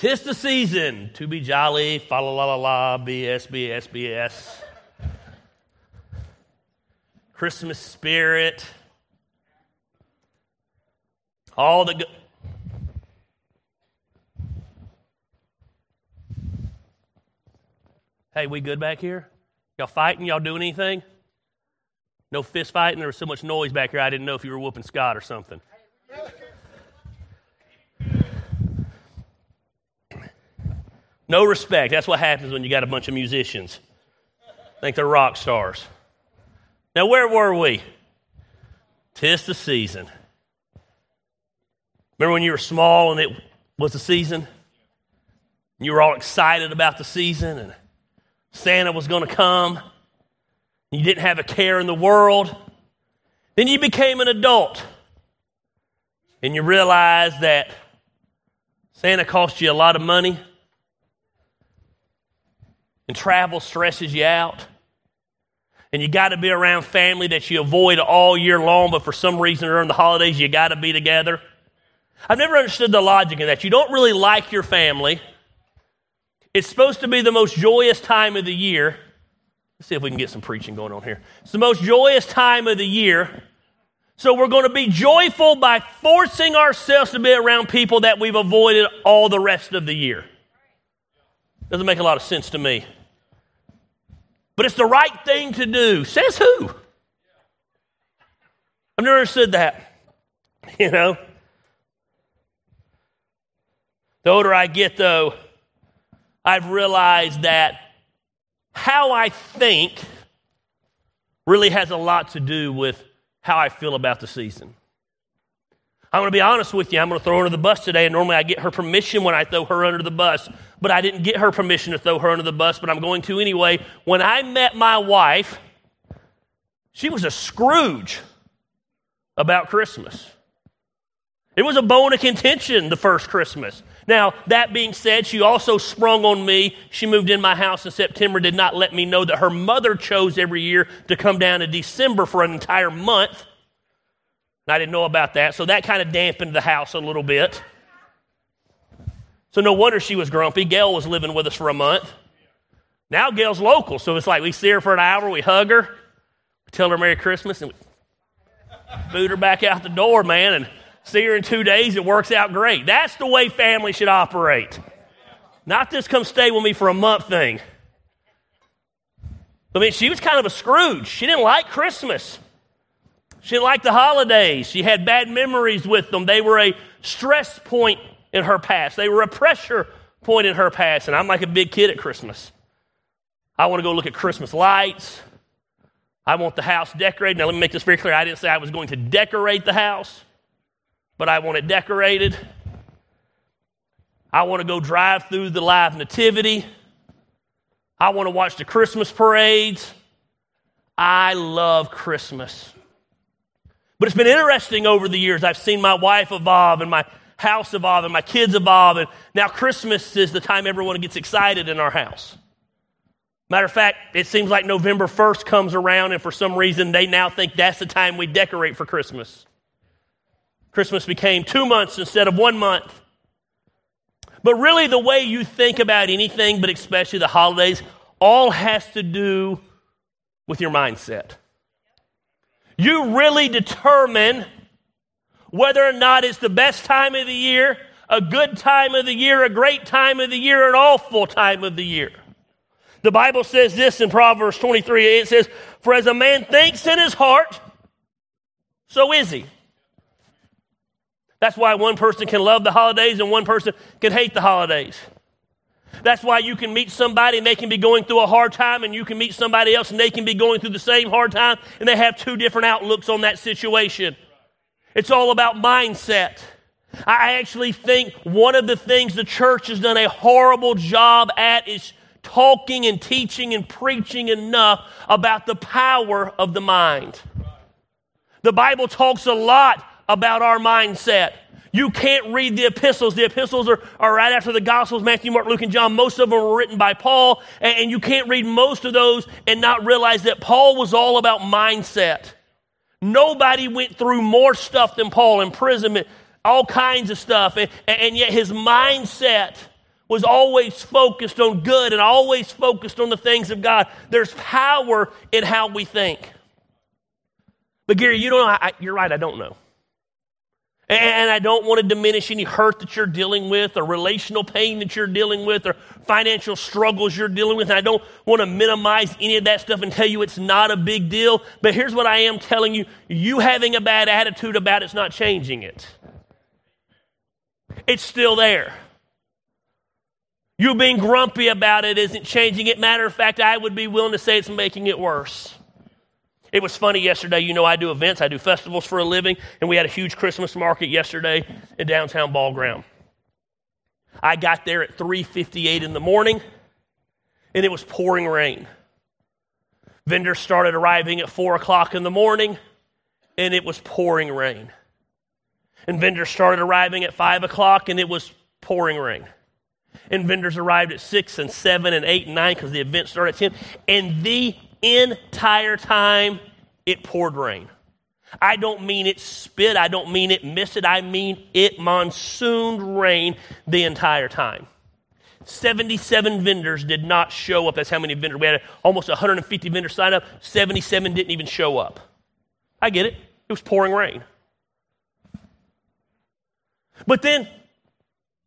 Tis the season to be jolly, fa la la la la, BS, BS, BS. Christmas spirit. All the good. Hey, we good back here? Y'all fighting? Y'all doing anything? No fist fighting? There was so much noise back here, I didn't know if you were whooping Scott or something. No respect. That's what happens when you got a bunch of musicians. Think they're rock stars. Now, where were we? Tis the season. Remember when you were small and it was the season? You were all excited about the season and Santa was going to come. You didn't have a care in the world. Then you became an adult and you realized that Santa cost you a lot of money and travel stresses you out. And you got to be around family that you avoid all year long, but for some reason during the holidays you got to be together. I've never understood the logic in that. You don't really like your family. It's supposed to be the most joyous time of the year. Let's see if we can get some preaching going on here. It's the most joyous time of the year. So we're going to be joyful by forcing ourselves to be around people that we've avoided all the rest of the year. Doesn't make a lot of sense to me. But it's the right thing to do. Says who? I've never understood that. You know? The older I get, though, I've realized that how I think really has a lot to do with how I feel about the season. I'm going to be honest with you. I'm going to throw her under the bus today. And normally I get her permission when I throw her under the bus, but I didn't get her permission to throw her under the bus, but I'm going to anyway. When I met my wife, she was a Scrooge about Christmas. It was a bone of contention the first Christmas. Now, that being said, she also sprung on me. She moved in my house in September, did not let me know that her mother chose every year to come down in December for an entire month. I didn't know about that, so that kind of dampened the house a little bit. So no wonder she was grumpy. Gail was living with us for a month. Now Gail's local, so it's like we see her for an hour, we hug her, we tell her Merry Christmas, and we boot her back out the door, man, and see her in two days. It works out great. That's the way family should operate. Not this come stay with me for a month thing. I mean, she was kind of a Scrooge. She didn't like Christmas. She didn't like the holidays. She had bad memories with them. They were a stress point in her past, they were a pressure point in her past. And I'm like a big kid at Christmas. I want to go look at Christmas lights. I want the house decorated. Now, let me make this very clear. I didn't say I was going to decorate the house, but I want it decorated. I want to go drive through the live nativity. I want to watch the Christmas parades. I love Christmas. But it's been interesting over the years. I've seen my wife evolve and my house evolve and my kids evolve. And now Christmas is the time everyone gets excited in our house. Matter of fact, it seems like November 1st comes around, and for some reason, they now think that's the time we decorate for Christmas. Christmas became two months instead of one month. But really, the way you think about anything, but especially the holidays, all has to do with your mindset. You really determine whether or not it's the best time of the year, a good time of the year, a great time of the year, an awful time of the year. The Bible says this in Proverbs 23 it says, For as a man thinks in his heart, so is he. That's why one person can love the holidays and one person can hate the holidays. That's why you can meet somebody and they can be going through a hard time, and you can meet somebody else and they can be going through the same hard time, and they have two different outlooks on that situation. It's all about mindset. I actually think one of the things the church has done a horrible job at is talking and teaching and preaching enough about the power of the mind. The Bible talks a lot about our mindset. You can't read the epistles. The epistles are, are right after the Gospels Matthew, Mark, Luke, and John. Most of them were written by Paul, and, and you can't read most of those and not realize that Paul was all about mindset. Nobody went through more stuff than Paul imprisonment, all kinds of stuff, and, and yet his mindset was always focused on good and always focused on the things of God. There's power in how we think. But Gary, you don't know. I, you're right, I don't know. And I don't want to diminish any hurt that you're dealing with, or relational pain that you're dealing with, or financial struggles you're dealing with. And I don't want to minimize any of that stuff and tell you it's not a big deal. But here's what I am telling you you having a bad attitude about it's not changing it, it's still there. You being grumpy about it isn't changing it. Matter of fact, I would be willing to say it's making it worse. It was funny yesterday. You know, I do events, I do festivals for a living, and we had a huge Christmas market yesterday in downtown Ball Ground. I got there at 3:58 in the morning, and it was pouring rain. Vendors started arriving at four o'clock in the morning, and it was pouring rain. And vendors started arriving at five o'clock, and it was pouring rain. And vendors arrived at six and seven and eight and nine because the event started at ten. And the entire time it poured rain. I don't mean it spit, I don't mean it missed it, I mean it monsooned rain the entire time. 77 vendors did not show up. That's how many vendors. We had almost 150 vendors sign up. 77 didn't even show up. I get it. It was pouring rain. But then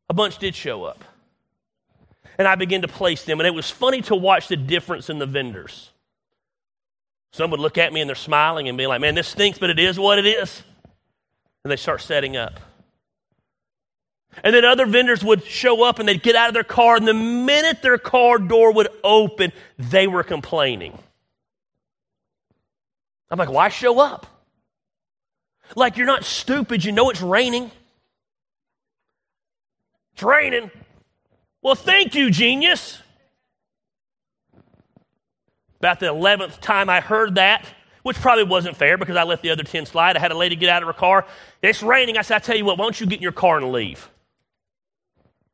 a bunch did show up. And I began to place them. And it was funny to watch the difference in the vendors. Some would look at me and they're smiling and be like, man, this stinks, but it is what it is. And they start setting up. And then other vendors would show up and they'd get out of their car, and the minute their car door would open, they were complaining. I'm like, why show up? Like, you're not stupid. You know it's raining. It's raining. Well, thank you, genius. About the 11th time I heard that, which probably wasn't fair because I let the other 10 slide. I had a lady get out of her car. It's raining. I said, I tell you what, why don't you get in your car and leave?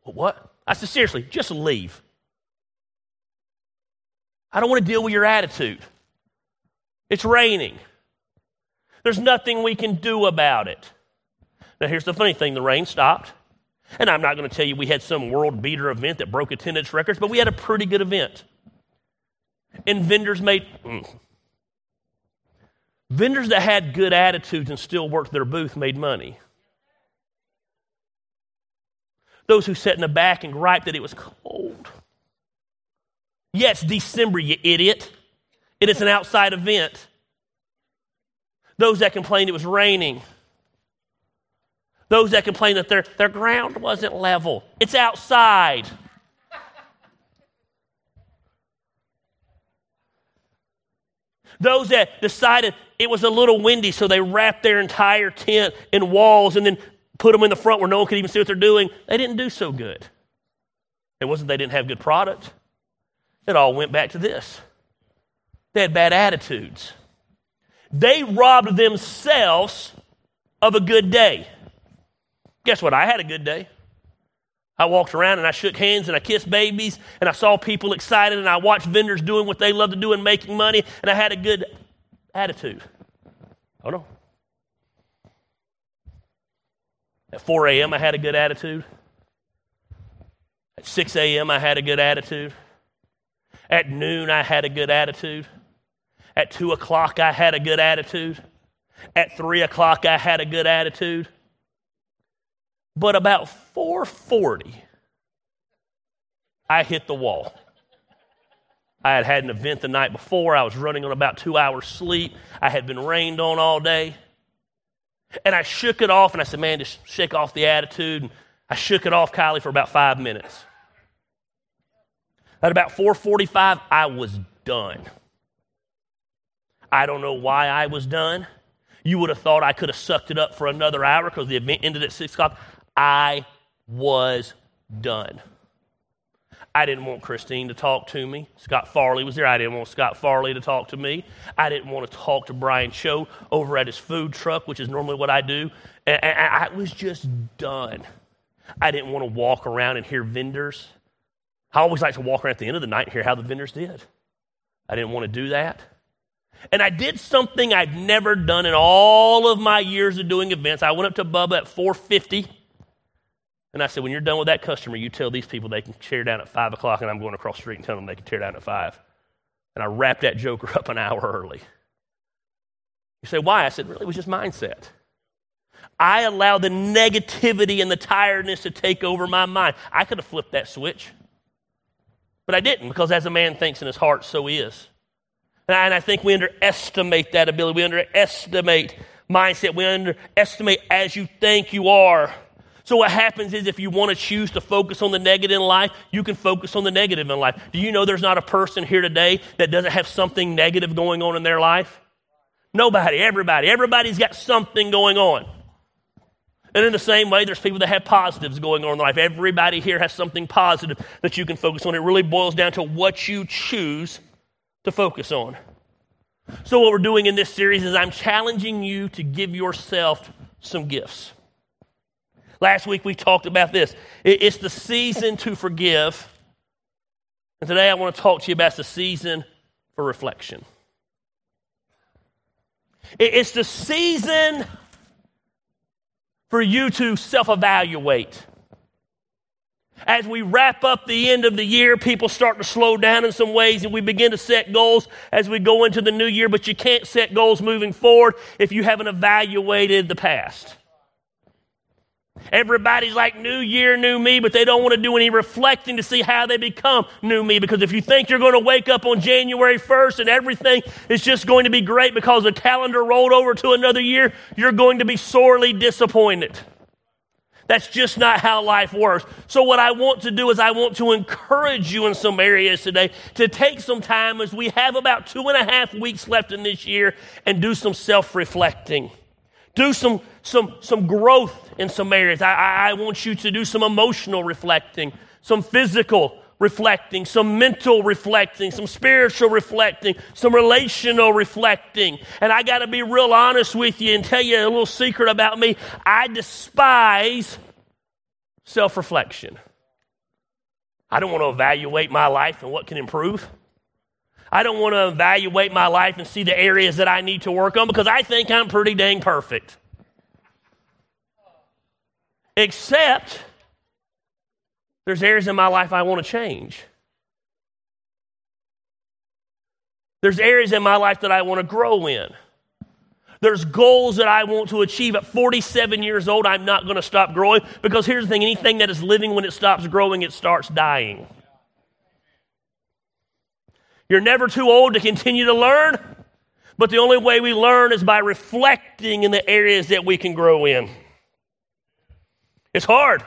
What? I said, seriously, just leave. I don't want to deal with your attitude. It's raining. There's nothing we can do about it. Now, here's the funny thing the rain stopped. And I'm not going to tell you we had some world beater event that broke attendance records, but we had a pretty good event. And vendors made. Mm, vendors that had good attitudes and still worked their booth made money. Those who sat in the back and griped that it was cold. Yes, December, you idiot. It is an outside event. Those that complained it was raining. Those that complained that their, their ground wasn't level. It's outside. Those that decided it was a little windy, so they wrapped their entire tent in walls and then put them in the front where no one could even see what they're doing, they didn't do so good. It wasn't they didn't have good product. It all went back to this. They had bad attitudes. They robbed themselves of a good day. Guess what? I had a good day. I walked around and I shook hands and I kissed babies and I saw people excited and I watched vendors doing what they love to do and making money and I had a good attitude. Oh no. At 4 a.m., I had a good attitude. At 6 a.m., I had a good attitude. At noon, I had a good attitude. At 2 o'clock, I had a good attitude. At 3 o'clock, I had a good attitude. But about 440, I hit the wall. I had had an event the night before. I was running on about two hours sleep. I had been rained on all day. And I shook it off and I said, man, just shake off the attitude. And I shook it off, Kylie, for about five minutes. At about 445, I was done. I don't know why I was done. You would have thought I could have sucked it up for another hour because the event ended at 6 o'clock. I was done. I didn't want Christine to talk to me. Scott Farley was there. I didn't want Scott Farley to talk to me. I didn't want to talk to Brian Cho over at his food truck, which is normally what I do. And I was just done. I didn't want to walk around and hear vendors. I always like to walk around at the end of the night and hear how the vendors did. I didn't want to do that. And I did something I've never done in all of my years of doing events. I went up to Bubba at 450 And I said, when you're done with that customer, you tell these people they can tear down at 5 o'clock, and I'm going across the street and tell them they can tear down at 5. And I wrapped that joker up an hour early. You say, why? I said, really, it was just mindset. I allowed the negativity and the tiredness to take over my mind. I could have flipped that switch, but I didn't because as a man thinks in his heart, so he is. And I think we underestimate that ability. We underestimate mindset. We underestimate as you think you are. So, what happens is if you want to choose to focus on the negative in life, you can focus on the negative in life. Do you know there's not a person here today that doesn't have something negative going on in their life? Nobody, everybody. Everybody's got something going on. And in the same way, there's people that have positives going on in life. Everybody here has something positive that you can focus on. It really boils down to what you choose to focus on. So, what we're doing in this series is I'm challenging you to give yourself some gifts. Last week we talked about this. It's the season to forgive. And today I want to talk to you about the season for reflection. It's the season for you to self evaluate. As we wrap up the end of the year, people start to slow down in some ways and we begin to set goals as we go into the new year, but you can't set goals moving forward if you haven't evaluated the past. Everybody's like, new year, new me, but they don't want to do any reflecting to see how they become new me. Because if you think you're going to wake up on January 1st and everything is just going to be great because the calendar rolled over to another year, you're going to be sorely disappointed. That's just not how life works. So, what I want to do is, I want to encourage you in some areas today to take some time as we have about two and a half weeks left in this year and do some self reflecting. Do some, some, some growth in some areas. I, I want you to do some emotional reflecting, some physical reflecting, some mental reflecting, some spiritual reflecting, some relational reflecting. And I got to be real honest with you and tell you a little secret about me. I despise self reflection. I don't want to evaluate my life and what can improve. I don't want to evaluate my life and see the areas that I need to work on because I think I'm pretty dang perfect. Except there's areas in my life I want to change. There's areas in my life that I want to grow in. There's goals that I want to achieve. At 47 years old, I'm not going to stop growing because here's the thing anything that is living, when it stops growing, it starts dying. You're never too old to continue to learn, but the only way we learn is by reflecting in the areas that we can grow in. It's hard.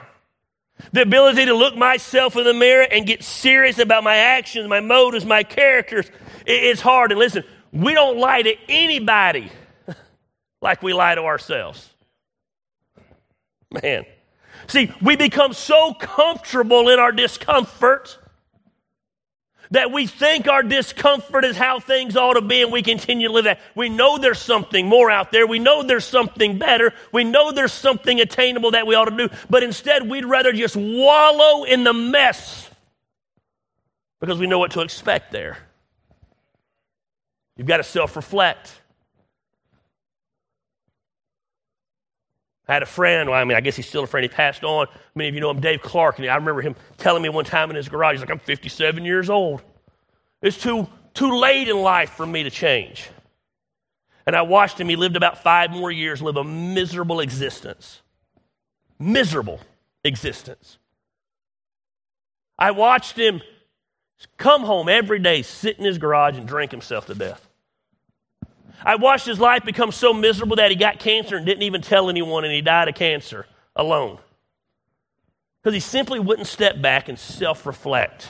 The ability to look myself in the mirror and get serious about my actions, my motives, my characters, it's hard. And listen, we don't lie to anybody like we lie to ourselves. Man. See, we become so comfortable in our discomfort that we think our discomfort is how things ought to be and we continue to live that. We know there's something more out there. We know there's something better. We know there's something attainable that we ought to do. But instead, we'd rather just wallow in the mess because we know what to expect there. You've got to self reflect. I had a friend, well, I mean, I guess he's still a friend. He passed on. Many of you know him, Dave Clark. And I remember him telling me one time in his garage, he's like, I'm 57 years old. It's too, too late in life for me to change. And I watched him. He lived about five more years, live a miserable existence. Miserable existence. I watched him come home every day, sit in his garage, and drink himself to death. I watched his life become so miserable that he got cancer and didn't even tell anyone, and he died of cancer alone. Because he simply wouldn't step back and self reflect.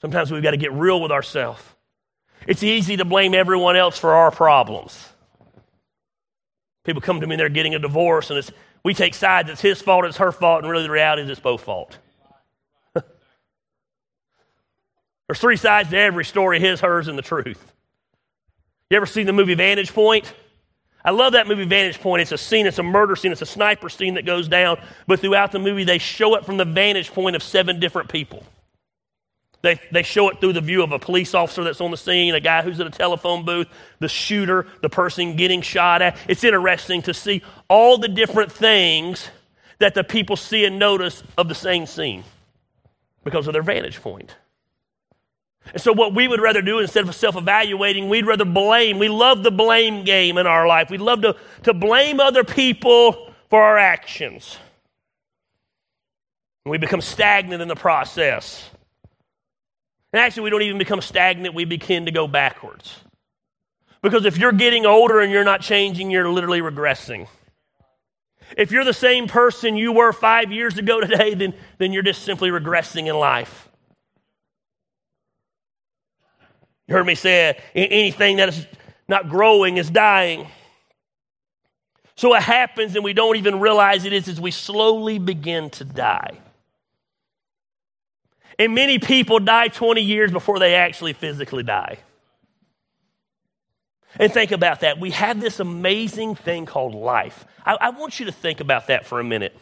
Sometimes we've got to get real with ourselves. It's easy to blame everyone else for our problems. People come to me and they're getting a divorce, and we take sides. It's his fault, it's her fault, and really the reality is it's both fault. There's three sides to every story his, hers, and the truth. You ever seen the movie Vantage Point? I love that movie Vantage Point. It's a scene, it's a murder scene, it's a sniper scene that goes down, but throughout the movie, they show it from the vantage point of seven different people. They, they show it through the view of a police officer that's on the scene, a guy who's at a telephone booth, the shooter, the person getting shot at. It's interesting to see all the different things that the people see and notice of the same scene because of their vantage point. And so, what we would rather do instead of self evaluating, we'd rather blame. We love the blame game in our life. We love to, to blame other people for our actions. And we become stagnant in the process. And actually, we don't even become stagnant, we begin to go backwards. Because if you're getting older and you're not changing, you're literally regressing. If you're the same person you were five years ago today, then, then you're just simply regressing in life. You heard me say anything that is not growing is dying. So what happens, and we don't even realize it, is as we slowly begin to die. And many people die 20 years before they actually physically die. And think about that. We have this amazing thing called life. I, I, want you to think about that for a minute.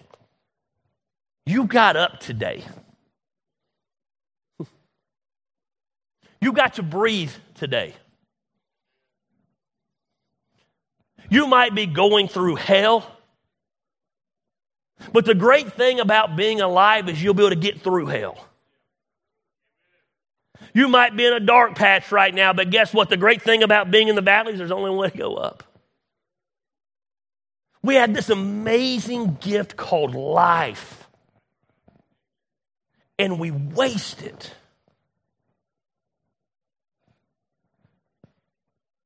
You got up today. You got to breathe today. You might be going through hell. But the great thing about being alive is you'll be able to get through hell. You might be in a dark patch right now, but guess what? The great thing about being in the valleys, is there's only one way to go up. We had this amazing gift called life, and we waste it.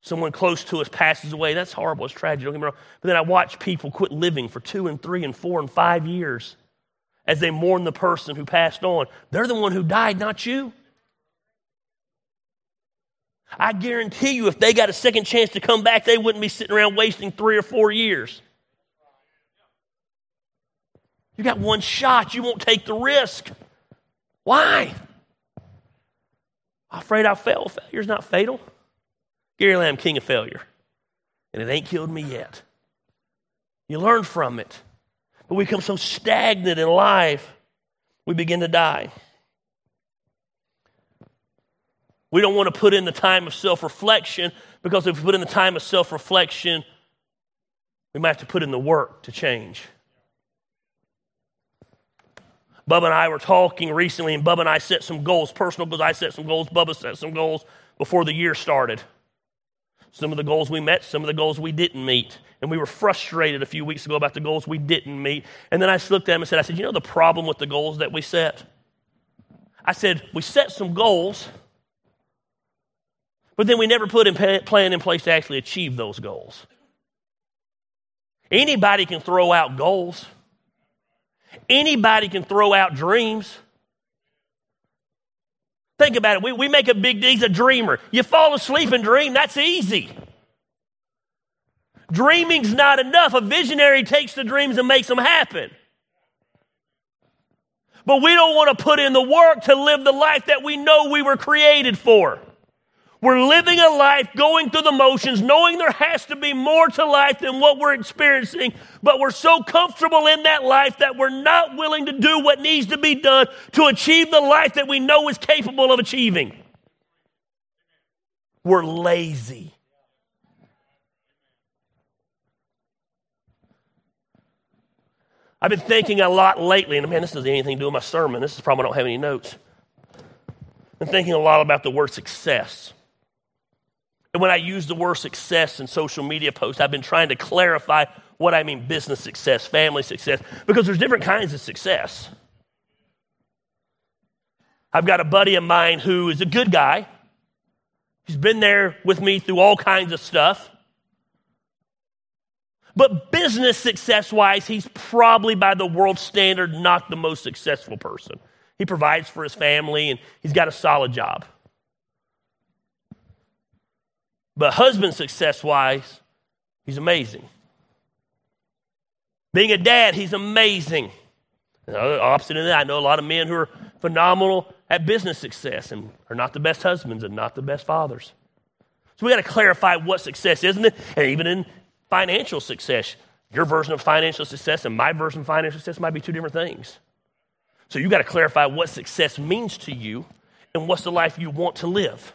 Someone close to us passes away. That's horrible. It's tragic. Don't get me wrong. But then I watch people quit living for two and three and four and five years as they mourn the person who passed on. They're the one who died, not you. I guarantee you, if they got a second chance to come back, they wouldn't be sitting around wasting three or four years. You got one shot, you won't take the risk. Why? Afraid I fail. Failure's not fatal. Gary Lamb, king of failure. And it ain't killed me yet. You learn from it. But we become so stagnant in life, we begin to die. We don't want to put in the time of self reflection because if we put in the time of self reflection, we might have to put in the work to change. Bubba and I were talking recently, and Bubba and I set some goals, personal goals. I set some goals, Bubba set some goals before the year started. Some of the goals we met, some of the goals we didn't meet. And we were frustrated a few weeks ago about the goals we didn't meet. And then I looked at him and said, I said, You know the problem with the goals that we set? I said, We set some goals but then we never put a plan in place to actually achieve those goals. Anybody can throw out goals. Anybody can throw out dreams. Think about it. We, we make a big deal. He's a dreamer. You fall asleep and dream, that's easy. Dreaming's not enough. A visionary takes the dreams and makes them happen. But we don't want to put in the work to live the life that we know we were created for. We're living a life going through the motions, knowing there has to be more to life than what we're experiencing, but we're so comfortable in that life that we're not willing to do what needs to be done to achieve the life that we know is capable of achieving. We're lazy. I've been thinking a lot lately, and man, this doesn't anything to do with my sermon. This is probably I don't have any notes. I've been thinking a lot about the word success. And when I use the word success in social media posts, I've been trying to clarify what I mean business success, family success, because there's different kinds of success. I've got a buddy of mine who is a good guy. He's been there with me through all kinds of stuff. But business success wise, he's probably by the world standard not the most successful person. He provides for his family and he's got a solid job. But husband success wise, he's amazing. Being a dad, he's amazing. Opposite of that, I know a lot of men who are phenomenal at business success and are not the best husbands and not the best fathers. So we got to clarify what success is, not it? and even in financial success, your version of financial success and my version of financial success might be two different things. So you got to clarify what success means to you and what's the life you want to live.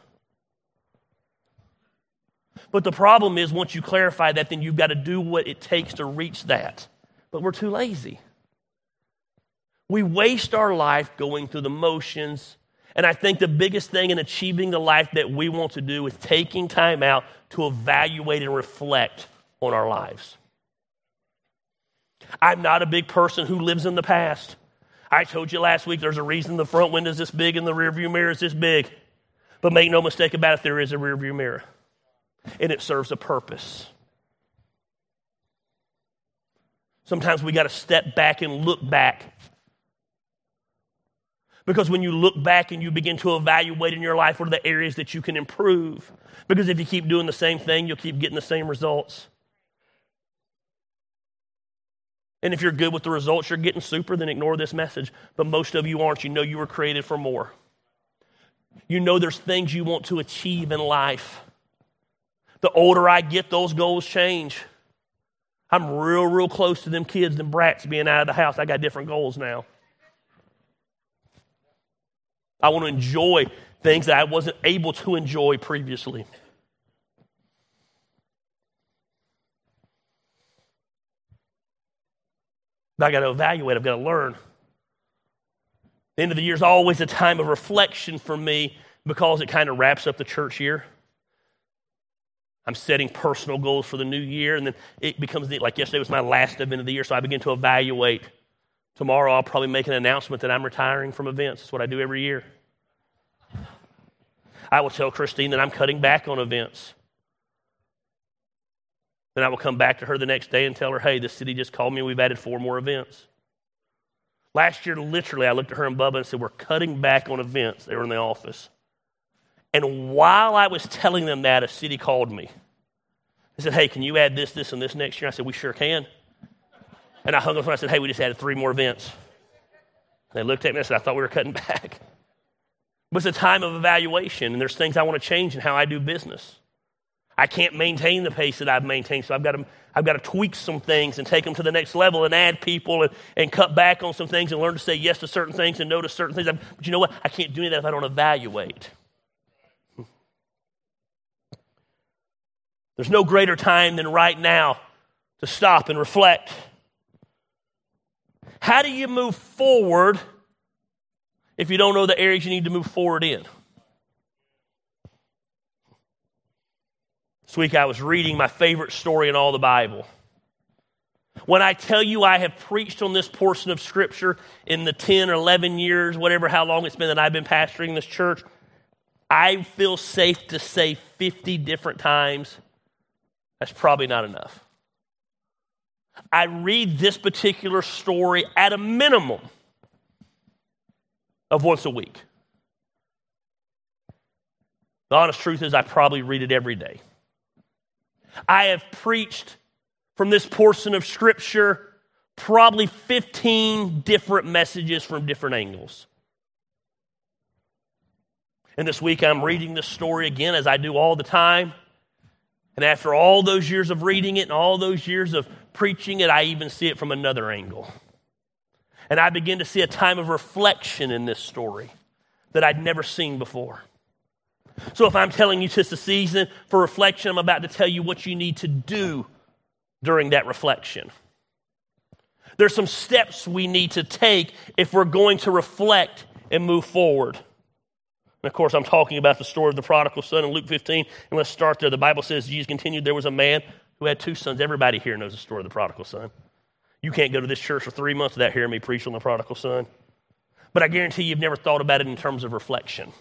But the problem is, once you clarify that, then you've got to do what it takes to reach that. But we're too lazy. We waste our life going through the motions. And I think the biggest thing in achieving the life that we want to do is taking time out to evaluate and reflect on our lives. I'm not a big person who lives in the past. I told you last week there's a reason the front window is this big and the rearview mirror is this big. But make no mistake about it, there is a rearview mirror and it serves a purpose. Sometimes we got to step back and look back. Because when you look back and you begin to evaluate in your life what are the areas that you can improve. Because if you keep doing the same thing, you'll keep getting the same results. And if you're good with the results you're getting super, then ignore this message. But most of you aren't. You know you were created for more. You know there's things you want to achieve in life. The older I get, those goals change. I'm real, real close to them kids, them brats being out of the house. I got different goals now. I want to enjoy things that I wasn't able to enjoy previously. But I got to evaluate, I've got to learn. The end of the year is always a time of reflection for me because it kind of wraps up the church year. I'm setting personal goals for the new year, and then it becomes the, like yesterday was my last event of the year, so I begin to evaluate. Tomorrow, I'll probably make an announcement that I'm retiring from events. That's what I do every year. I will tell Christine that I'm cutting back on events. Then I will come back to her the next day and tell her, hey, the city just called me, and we've added four more events. Last year, literally, I looked at her and Bubba and said, We're cutting back on events. They were in the office. And while I was telling them that, a city called me. They said, Hey, can you add this, this, and this next year? I said, We sure can. And I hung up and I said, Hey, we just added three more events. And they looked at me and said, I thought we were cutting back. But it's a time of evaluation, and there's things I want to change in how I do business. I can't maintain the pace that I've maintained, so I've got to, I've got to tweak some things and take them to the next level and add people and, and cut back on some things and learn to say yes to certain things and no to certain things. But you know what? I can't do any of that if I don't evaluate. There's no greater time than right now to stop and reflect. How do you move forward if you don't know the areas you need to move forward in? This week I was reading my favorite story in all the Bible. When I tell you I have preached on this portion of Scripture in the 10 or 11 years, whatever, how long it's been that I've been pastoring this church, I feel safe to say 50 different times that's probably not enough. I read this particular story at a minimum of once a week. The honest truth is, I probably read it every day. I have preached from this portion of Scripture probably 15 different messages from different angles. And this week I'm reading this story again, as I do all the time. And after all those years of reading it and all those years of preaching it, I even see it from another angle. And I begin to see a time of reflection in this story that I'd never seen before. So if I'm telling you just a season for reflection, I'm about to tell you what you need to do during that reflection. There's some steps we need to take if we're going to reflect and move forward. And of course, I'm talking about the story of the prodigal son in Luke 15. And let's start there. The Bible says Jesus continued, there was a man who had two sons. Everybody here knows the story of the prodigal son. You can't go to this church for three months without hearing me preach on the prodigal son. But I guarantee you've never thought about it in terms of reflection.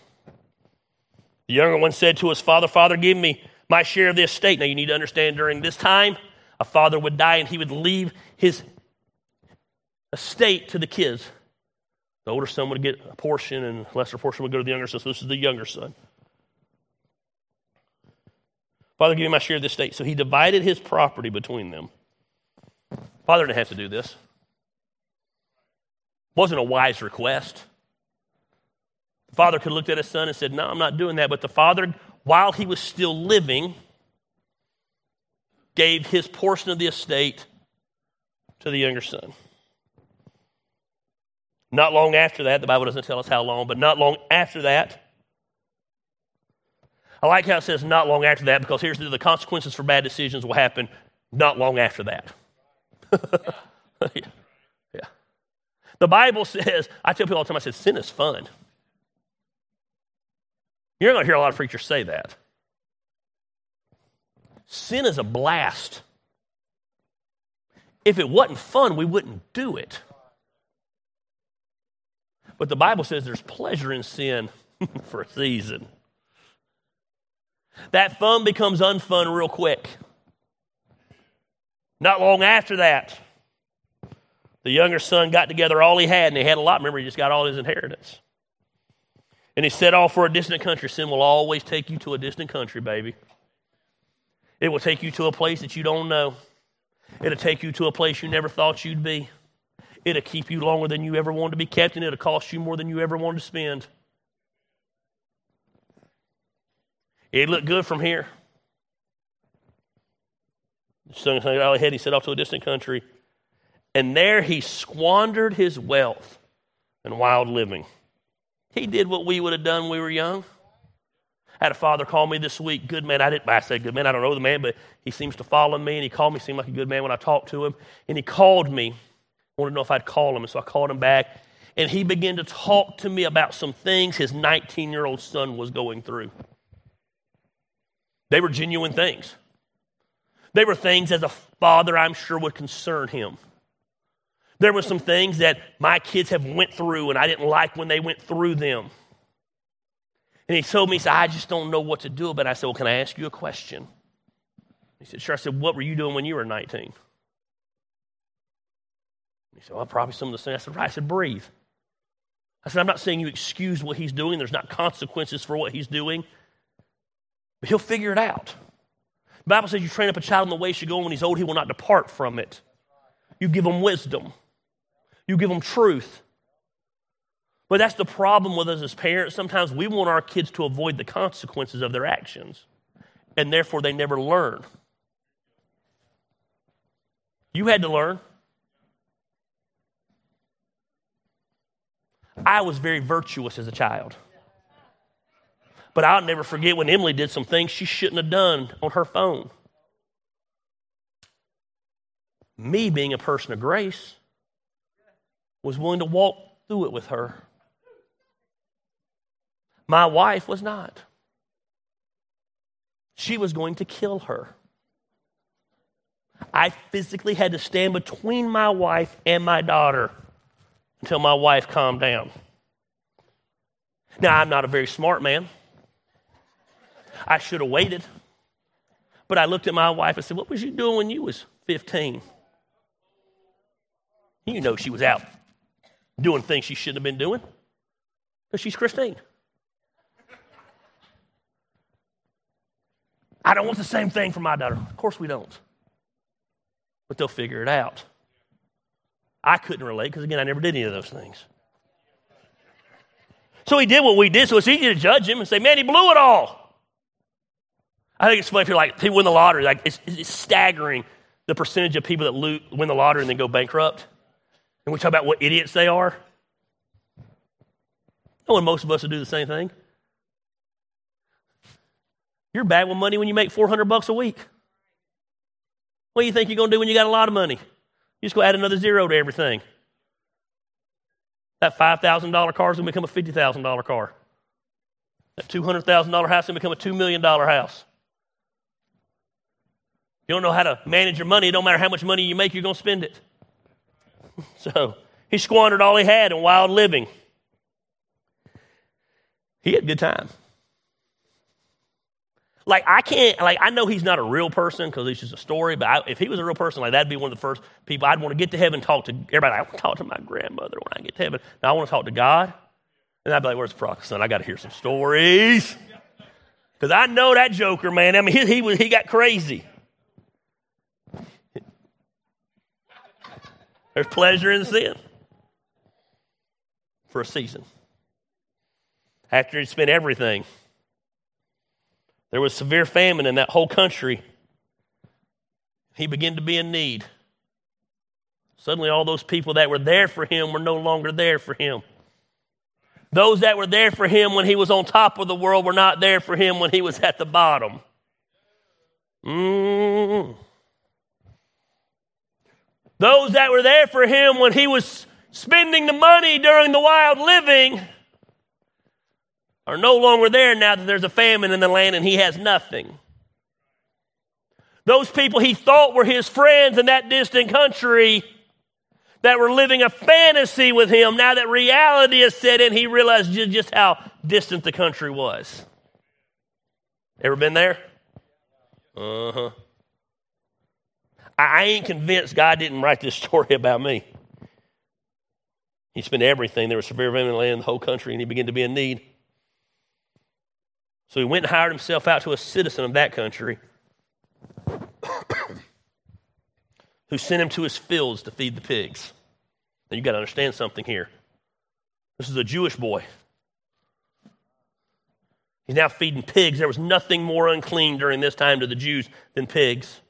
The younger one said to his father, Father, give me my share of the estate. Now, you need to understand during this time, a father would die and he would leave his estate to the kids. The older son would get a portion, and the lesser portion would go to the younger son. So this is the younger son. Father, give me my share of the estate. So he divided his property between them. Father didn't have to do this. It wasn't a wise request. The father could have looked at his son and said, No, I'm not doing that. But the father, while he was still living, gave his portion of the estate to the younger son. Not long after that, the Bible doesn't tell us how long, but not long after that, I like how it says not long after that because here's the, consequences for bad decisions will happen not long after that. yeah. yeah. The Bible says, I tell people all the time, I said, sin is fun. You're going to hear a lot of preachers say that. Sin is a blast. If it wasn't fun, we wouldn't do it. But the Bible says there's pleasure in sin for a season. That fun becomes unfun real quick. Not long after that, the younger son got together all he had, and he had a lot. Remember, he just got all his inheritance. And he set off for a distant country. Sin will always take you to a distant country, baby. It will take you to a place that you don't know. It'll take you to a place you never thought you'd be. It'll keep you longer than you ever wanted to be kept, and it'll cost you more than you ever wanted to spend. It looked good from here. Hung all ahead. He set off to a distant country. And there he squandered his wealth in wild living. He did what we would have done when we were young. I had a father call me this week, good man. I didn't I said good man, I don't know the man, but he seems to follow me and he called me, seemed like a good man when I talked to him. And he called me, wanted to know if I'd call him, and so I called him back. And he began to talk to me about some things his 19 year old son was going through. They were genuine things. They were things as a father I'm sure would concern him. There were some things that my kids have went through and I didn't like when they went through them. And he told me, he said, I just don't know what to do about it. I said, Well, can I ask you a question? He said, Sure. I said, What were you doing when you were 19? He said, Well, probably some of the same. I said, Right. I said, Breathe. I said, I'm not saying you excuse what he's doing. There's not consequences for what he's doing, but he'll figure it out. The Bible says you train up a child in the way he should go, and when he's old, he will not depart from it. You give him wisdom, you give him truth. But that's the problem with us as parents. Sometimes we want our kids to avoid the consequences of their actions, and therefore they never learn. You had to learn. I was very virtuous as a child. But I'll never forget when Emily did some things she shouldn't have done on her phone. Me, being a person of grace, was willing to walk through it with her. My wife was not. She was going to kill her. I physically had to stand between my wife and my daughter until my wife calmed down. Now, I'm not a very smart man. I should have waited. But I looked at my wife and said, What was you doing when you was 15? You know she was out doing things she shouldn't have been doing because she's Christine. I don't want the same thing for my daughter. Of course we don't. But they'll figure it out. I couldn't relate because, again, I never did any of those things. So he did what we did, so it's easy to judge him and say, man, he blew it all. I think it's funny if you're like, people win the lottery. Like, it's, it's staggering the percentage of people that loot, win the lottery and then go bankrupt. And we talk about what idiots they are. No one, most of us would do the same thing. You're bad with money when you make 400 bucks a week. What do you think you're going to do when you got a lot of money? You just go add another zero to everything. That $5,000 car is going to become a $50,000 car. That $200,000 house is going to become a $2 million house. You don't know how to manage your money. It don't matter how much money you make, you're going to spend it. So he squandered all he had in wild living. He had a good time. Like I can't, like I know he's not a real person because it's just a story. But I, if he was a real person, like that'd be one of the first people I'd want to get to heaven, talk to everybody. I want to talk to my grandmother when I get to heaven. Now I want to talk to God, and I'd be like, "Where's the son? I got to hear some stories." Because I know that joker, man. I mean, he, he, was, he got crazy. There's pleasure in sin for a season. After he spent everything, there was severe famine in that whole country. He began to be in need. Suddenly, all those people that were there for him were no longer there for him. Those that were there for him when he was on top of the world were not there for him when he was at the bottom. Mm. Those that were there for him when he was spending the money during the wild living are no longer there now that there's a famine in the land and he has nothing. Those people he thought were his friends in that distant country that were living a fantasy with him, now that reality has set in, he realized just how distant the country was. Ever been there? Uh huh. I ain't convinced God didn't write this story about me. He spent everything. There was severe famine in the land, the whole country, and he began to be in need. So he went and hired himself out to a citizen of that country who sent him to his fields to feed the pigs. Now you've got to understand something here. This is a Jewish boy. He's now feeding pigs. There was nothing more unclean during this time to the Jews than pigs.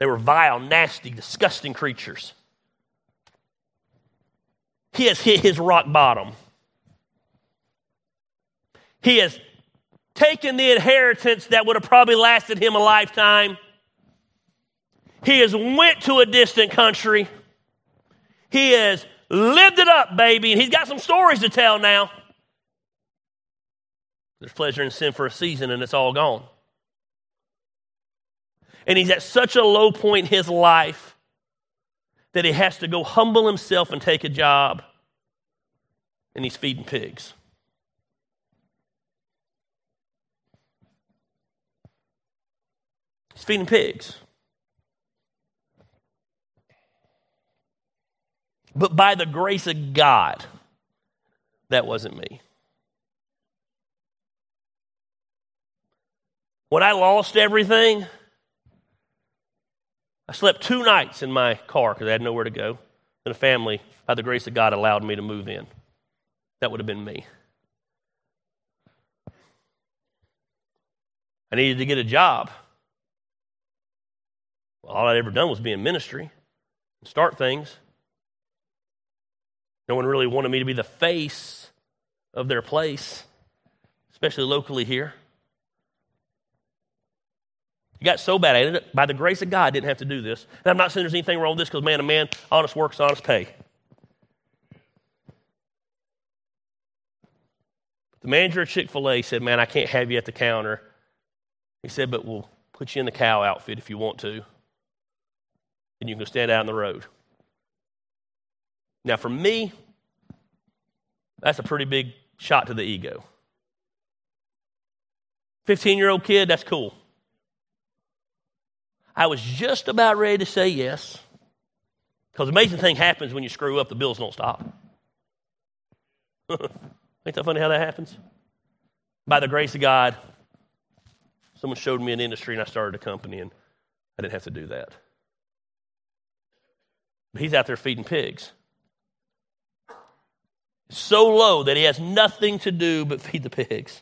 They were vile, nasty, disgusting creatures. He has hit his rock bottom. He has taken the inheritance that would have probably lasted him a lifetime. He has went to a distant country. He has lived it up, baby, and he's got some stories to tell now. There's pleasure in sin for a season, and it's all gone. And he's at such a low point in his life that he has to go humble himself and take a job, and he's feeding pigs. He's feeding pigs. But by the grace of God, that wasn't me. When I lost everything, I slept two nights in my car because I had nowhere to go. And a family, by the grace of God, allowed me to move in. That would have been me. I needed to get a job. All I'd ever done was be in ministry and start things. No one really wanted me to be the face of their place, especially locally here. You got so bad at it, by the grace of God, I didn't have to do this. And I'm not saying there's anything wrong with this because, man, a man, honest work's honest pay. The manager of Chick fil A said, Man, I can't have you at the counter. He said, But we'll put you in the cow outfit if you want to. And you can stand out on the road. Now, for me, that's a pretty big shot to the ego. 15 year old kid, that's cool. I was just about ready to say yes. Because the amazing thing happens when you screw up, the bills don't stop. Ain't that funny how that happens? By the grace of God, someone showed me an industry and I started a company and I didn't have to do that. But he's out there feeding pigs. So low that he has nothing to do but feed the pigs.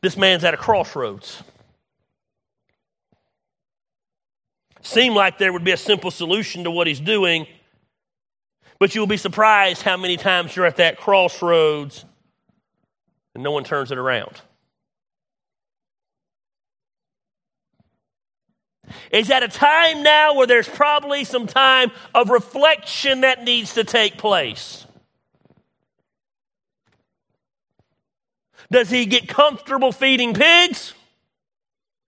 This man's at a crossroads. Seemed like there would be a simple solution to what he's doing, but you'll be surprised how many times you're at that crossroads and no one turns it around. It's at a time now where there's probably some time of reflection that needs to take place. Does he get comfortable feeding pigs?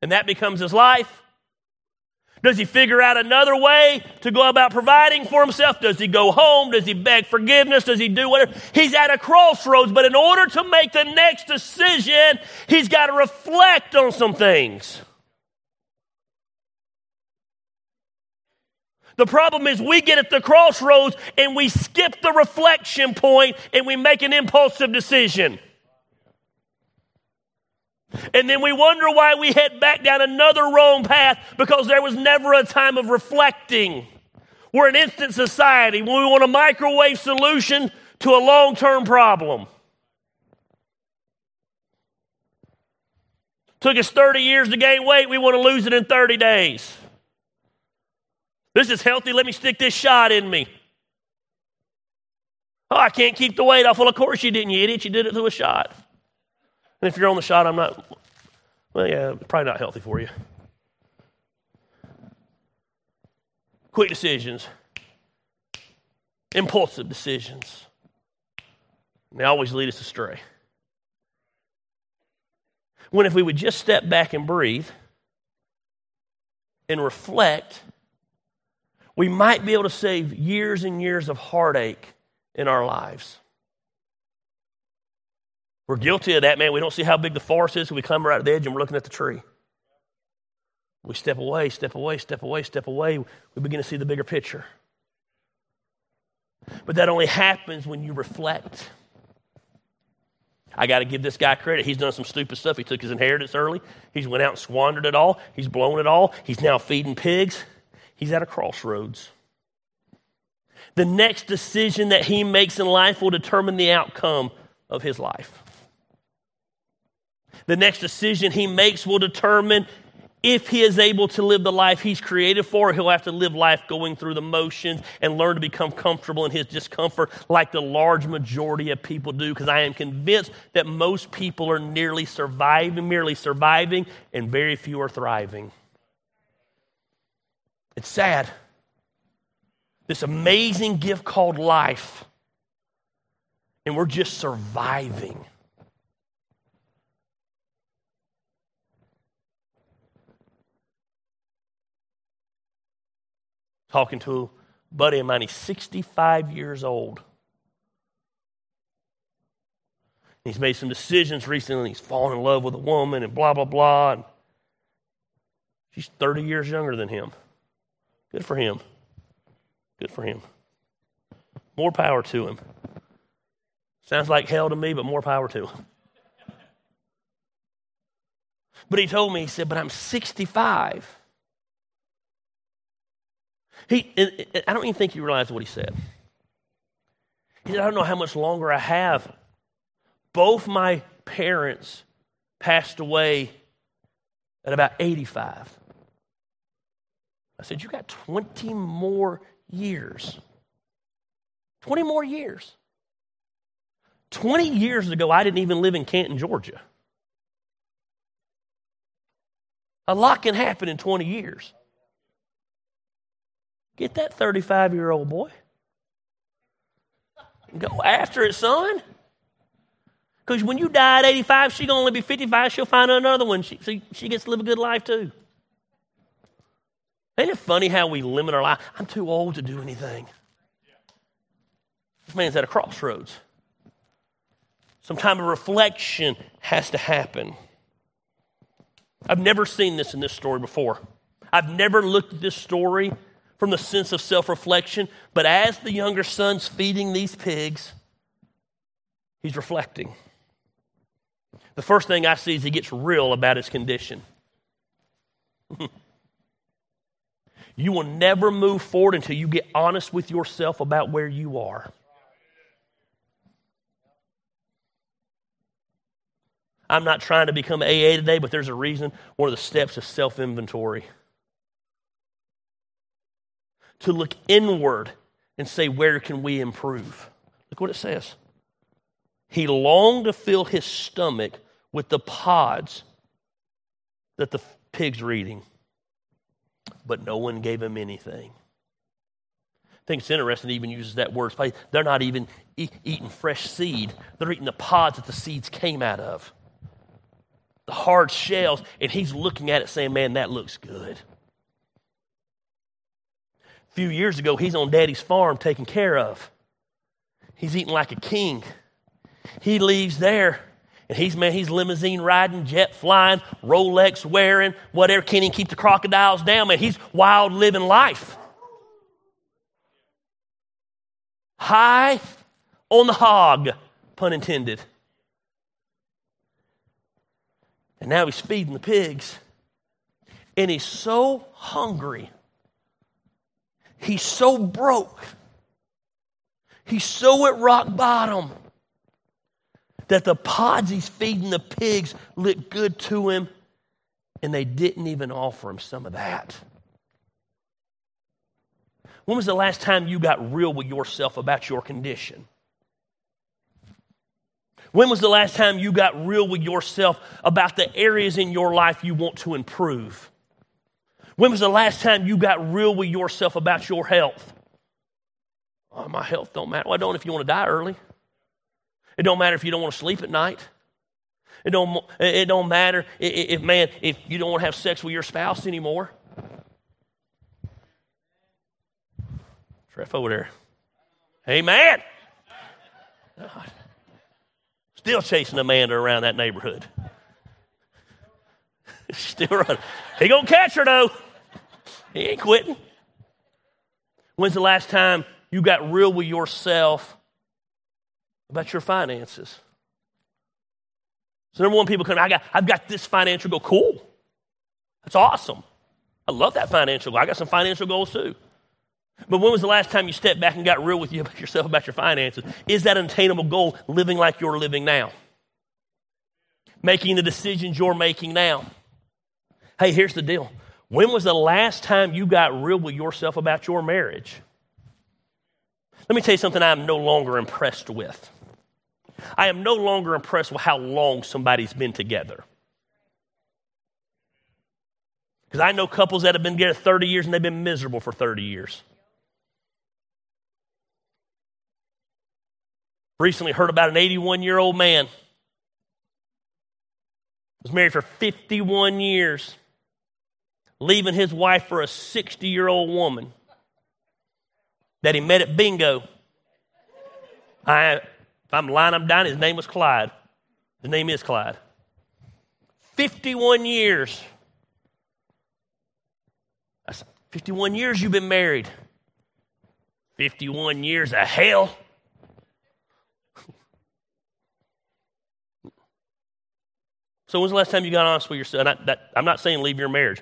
And that becomes his life? Does he figure out another way to go about providing for himself? Does he go home? Does he beg forgiveness? Does he do whatever? He's at a crossroads, but in order to make the next decision, he's got to reflect on some things. The problem is we get at the crossroads and we skip the reflection point and we make an impulsive decision. And then we wonder why we head back down another wrong path because there was never a time of reflecting. We're an instant society when we want a microwave solution to a long term problem. Took us 30 years to gain weight, we want to lose it in 30 days. This is healthy. Let me stick this shot in me. Oh, I can't keep the weight off. Well, of course you didn't, you idiot. You did it through a shot. And if you're on the shot, I'm not, well, yeah, probably not healthy for you. Quick decisions, impulsive decisions. They always lead us astray. When if we would just step back and breathe and reflect, we might be able to save years and years of heartache in our lives. We're guilty of that, man. We don't see how big the forest is. So we climb right at the edge and we're looking at the tree. We step away, step away, step away, step away. We begin to see the bigger picture. But that only happens when you reflect. I got to give this guy credit. He's done some stupid stuff. He took his inheritance early. He's went out and squandered it all. He's blown it all. He's now feeding pigs. He's at a crossroads. The next decision that he makes in life will determine the outcome of his life. The next decision he makes will determine if he is able to live the life he's created for, he'll have to live life going through the motions and learn to become comfortable in his discomfort like the large majority of people do. Because I am convinced that most people are nearly surviving, merely surviving, and very few are thriving. It's sad. This amazing gift called life, and we're just surviving. talking to a buddy of mine. He's 65 years old. He's made some decisions recently. He's fallen in love with a woman and blah, blah, blah. And she's 30 years younger than him. Good for him. Good for him. More power to him. Sounds like hell to me, but more power to him. But he told me, he said, But I'm 65. He, I don't even think he realized what he said. He said, I don't know how much longer I have. Both my parents passed away at about 85. I said, You got 20 more years. 20 more years. 20 years ago, I didn't even live in Canton, Georgia. A lot can happen in 20 years. Get that 35 year old boy. Go after it, son. Because when you die at 85, she's going to only be 55. She'll find another one. She, she, she gets to live a good life too. Ain't it funny how we limit our life? I'm too old to do anything. This man's at a crossroads. Some time of reflection has to happen. I've never seen this in this story before. I've never looked at this story from the sense of self reflection. But as the younger son's feeding these pigs, he's reflecting. The first thing I see is he gets real about his condition. you will never move forward until you get honest with yourself about where you are. I'm not trying to become AA today, but there's a reason. One of the steps is self inventory to look inward and say, where can we improve? Look what it says. He longed to fill his stomach with the pods that the pigs were eating, but no one gave him anything. I think it's interesting he even uses that word. They're not even e- eating fresh seed, they're eating the pods that the seeds came out of. The hard shells, and he's looking at it saying, Man, that looks good A few years ago, he's on daddy's farm taken care of. He's eating like a king. He leaves there and he's man, he's limousine riding, jet flying, Rolex wearing, whatever. Can he keep the crocodiles down? Man, he's wild living life. High on the hog, pun intended. And now he's feeding the pigs. And he's so hungry He's so broke. He's so at rock bottom that the pods he's feeding the pigs look good to him, and they didn't even offer him some of that. When was the last time you got real with yourself about your condition? When was the last time you got real with yourself about the areas in your life you want to improve? When was the last time you got real with yourself about your health? Oh, my health don't matter. Well, don't if you want to die early. It don't matter if you don't want to sleep at night. It don't, it don't matter if, if, man, if you don't want to have sex with your spouse anymore. Treff over there. Amen. God. Still chasing Amanda around that neighborhood. Still running. He gonna catch her though. He ain't quitting. When's the last time you got real with yourself about your finances? So number one, people come, I got, I've got this financial goal. Cool. That's awesome. I love that financial goal. I got some financial goals too. But when was the last time you stepped back and got real with yourself about your finances? Is that an attainable goal living like you're living now? Making the decisions you're making now. Hey, here's the deal. When was the last time you got real with yourself about your marriage? Let me tell you something I'm no longer impressed with. I am no longer impressed with how long somebody's been together. Because I know couples that have been together 30 years and they've been miserable for 30 years. Recently heard about an 81 year old man. Was married for 51 years, leaving his wife for a 60 year old woman that he met at bingo. I, if I'm lying, I'm dying. His name was Clyde. His name is Clyde. 51 years. That's 51 years you've been married. 51 years of hell. So when's the last time you got honest with yourself? I, that, I'm not saying leave your marriage,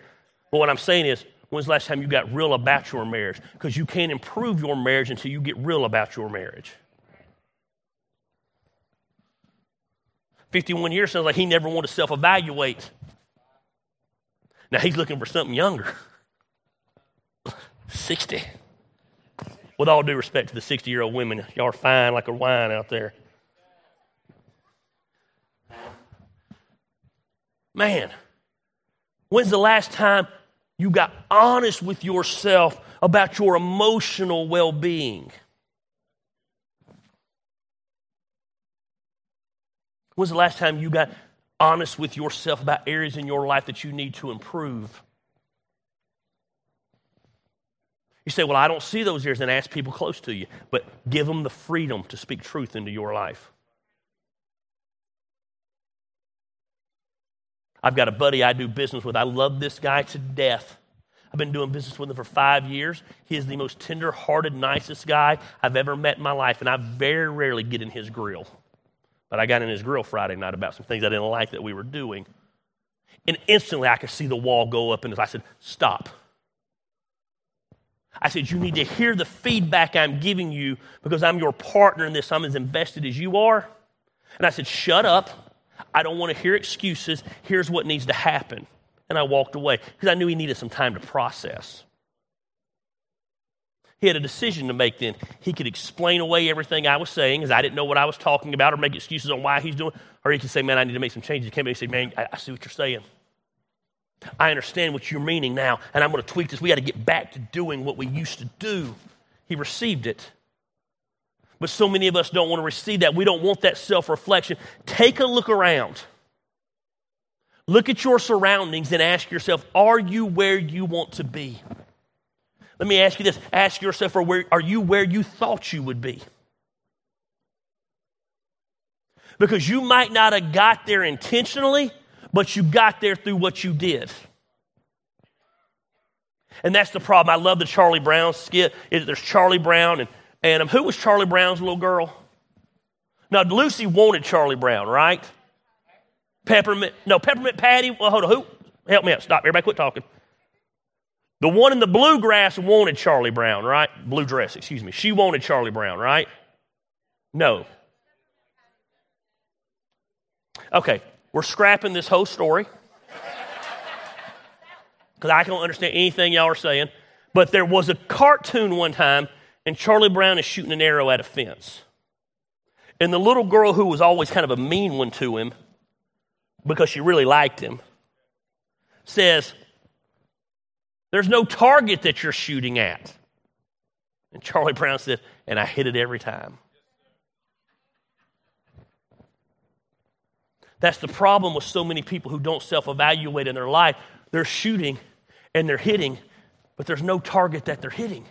but what I'm saying is when's the last time you got real about your marriage? Because you can't improve your marriage until you get real about your marriage. 51 years sounds like he never wanted to self evaluate. Now he's looking for something younger. 60. With all due respect to the 60 year old women, y'all are fine like a wine out there. Man, when's the last time you got honest with yourself about your emotional well being? When's the last time you got honest with yourself about areas in your life that you need to improve? You say, Well, I don't see those areas, and ask people close to you. But give them the freedom to speak truth into your life. I've got a buddy I do business with. I love this guy to death. I've been doing business with him for five years. He is the most tender hearted, nicest guy I've ever met in my life, and I very rarely get in his grill. But I got in his grill Friday night about some things I didn't like that we were doing. And instantly I could see the wall go up, and I said, Stop. I said, You need to hear the feedback I'm giving you because I'm your partner in this. I'm as invested as you are. And I said, Shut up I don't want to hear excuses. Here's what needs to happen. And I walked away because I knew he needed some time to process. He had a decision to make then. He could explain away everything I was saying as I didn't know what I was talking about or make excuses on why he's doing, or he could say, Man, I need to make some changes. He came and say, Man, I, I see what you're saying. I understand what you're meaning now, and I'm going to tweak this. We got to get back to doing what we used to do. He received it. But so many of us don't want to receive that. We don't want that self reflection. Take a look around. Look at your surroundings and ask yourself are you where you want to be? Let me ask you this ask yourself are, where, are you where you thought you would be? Because you might not have got there intentionally, but you got there through what you did. And that's the problem. I love the Charlie Brown skit. There's Charlie Brown and and um, who was Charlie Brown's little girl? Now, Lucy wanted Charlie Brown, right? Peppermint, no, Peppermint Patty. Well, hold on. Who? Help me out. Stop. Everybody quit talking. The one in the bluegrass wanted Charlie Brown, right? Blue dress, excuse me. She wanted Charlie Brown, right? No. Okay, we're scrapping this whole story because I don't understand anything y'all are saying. But there was a cartoon one time and Charlie Brown is shooting an arrow at a fence. And the little girl who was always kind of a mean one to him because she really liked him says, There's no target that you're shooting at. And Charlie Brown said, And I hit it every time. That's the problem with so many people who don't self evaluate in their life. They're shooting and they're hitting, but there's no target that they're hitting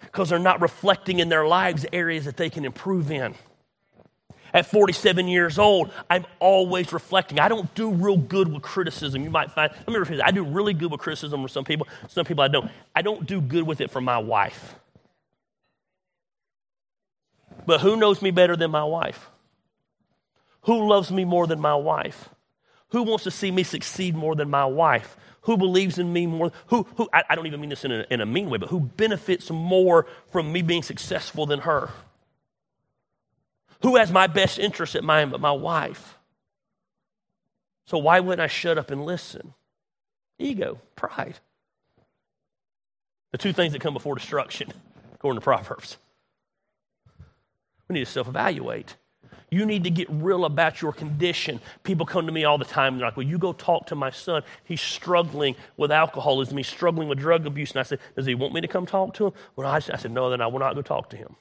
because they're not reflecting in their lives areas that they can improve in. At 47 years old, I'm always reflecting. I don't do real good with criticism. You might find, let me that. I do really good with criticism for some people, some people I don't. I don't do good with it from my wife. But who knows me better than my wife? Who loves me more than my wife? Who wants to see me succeed more than my wife? Who believes in me more? Who, who I, I don't even mean this in a, in a mean way, but who benefits more from me being successful than her? Who has my best interest at mind but my wife? So why wouldn't I shut up and listen? Ego, pride. The two things that come before destruction, according to Proverbs. We need to self evaluate. You need to get real about your condition. People come to me all the time. and They're like, Well, you go talk to my son. He's struggling with alcoholism. He's struggling with drug abuse. And I said, Does he want me to come talk to him? Well, I said, No, then I will not go talk to him.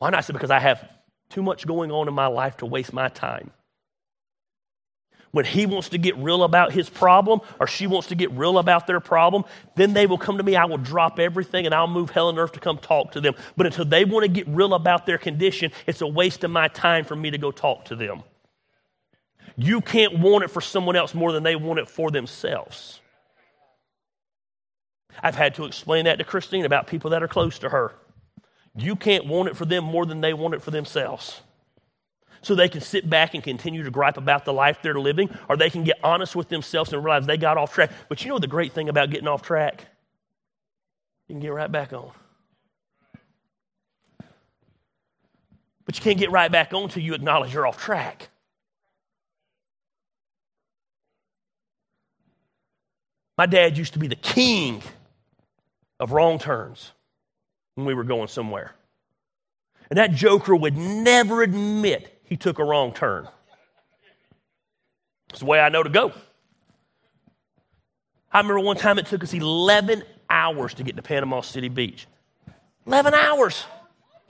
Why not? I said, Because I have too much going on in my life to waste my time when he wants to get real about his problem or she wants to get real about their problem, then they will come to me. I will drop everything and I'll move hell and earth to come talk to them. But until they want to get real about their condition, it's a waste of my time for me to go talk to them. You can't want it for someone else more than they want it for themselves. I've had to explain that to Christine about people that are close to her. You can't want it for them more than they want it for themselves so they can sit back and continue to gripe about the life they're living, or they can get honest with themselves and realize they got off track. But you know the great thing about getting off track? You can get right back on. But you can't get right back on until you acknowledge you're off track. My dad used to be the king of wrong turns when we were going somewhere. And that joker would never admit he took a wrong turn. It's the way I know to go. I remember one time it took us 11 hours to get to Panama City Beach. 11 hours.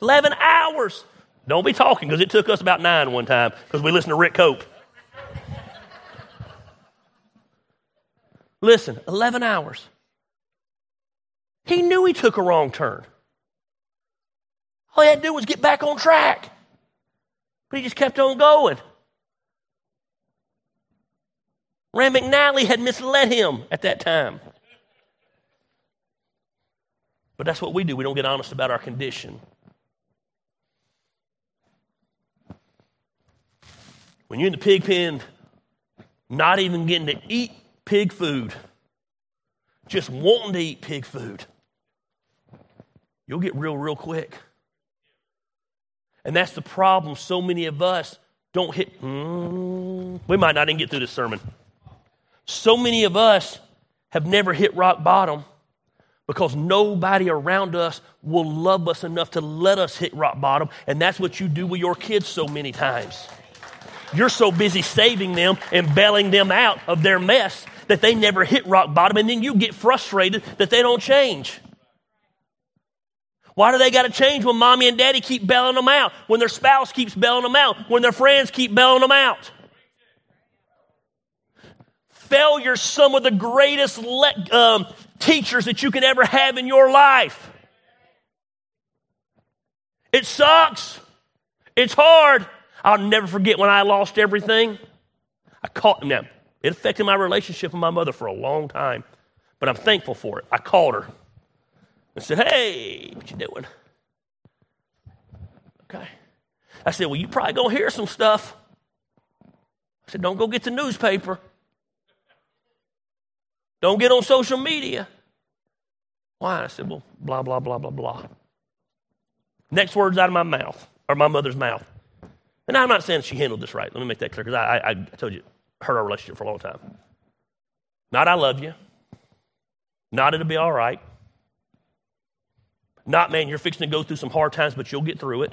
11 hours. Don't be talking because it took us about nine one time because we listened to Rick Cope. Listen, 11 hours. He knew he took a wrong turn. All he had to do was get back on track. But he just kept on going. Rand McNally had misled him at that time. But that's what we do. We don't get honest about our condition. When you're in the pig pen, not even getting to eat pig food, just wanting to eat pig food, you'll get real, real quick. And that's the problem. So many of us don't hit. Mm, we might not even get through this sermon. So many of us have never hit rock bottom because nobody around us will love us enough to let us hit rock bottom. And that's what you do with your kids so many times. You're so busy saving them and bailing them out of their mess that they never hit rock bottom, and then you get frustrated that they don't change. Why do they got to change when mommy and daddy keep bailing them out? When their spouse keeps bailing them out? When their friends keep bailing them out? Failure's some of the greatest le- um, teachers that you can ever have in your life. It sucks. It's hard. I'll never forget when I lost everything. I caught them. It affected my relationship with my mother for a long time, but I'm thankful for it. I called her and said, Hey, what you doing? Okay. I said, Well, you probably gonna hear some stuff. I said, Don't go get the newspaper. Don't get on social media. Why? I said, Well, blah, blah, blah, blah, blah. Next words out of my mouth, or my mother's mouth. And I'm not saying she handled this right. Let me make that clear because I, I, I told you, hurt our relationship for a long time. Not, I love you. Not, it'll be all right. Not, man, you're fixing to go through some hard times, but you'll get through it.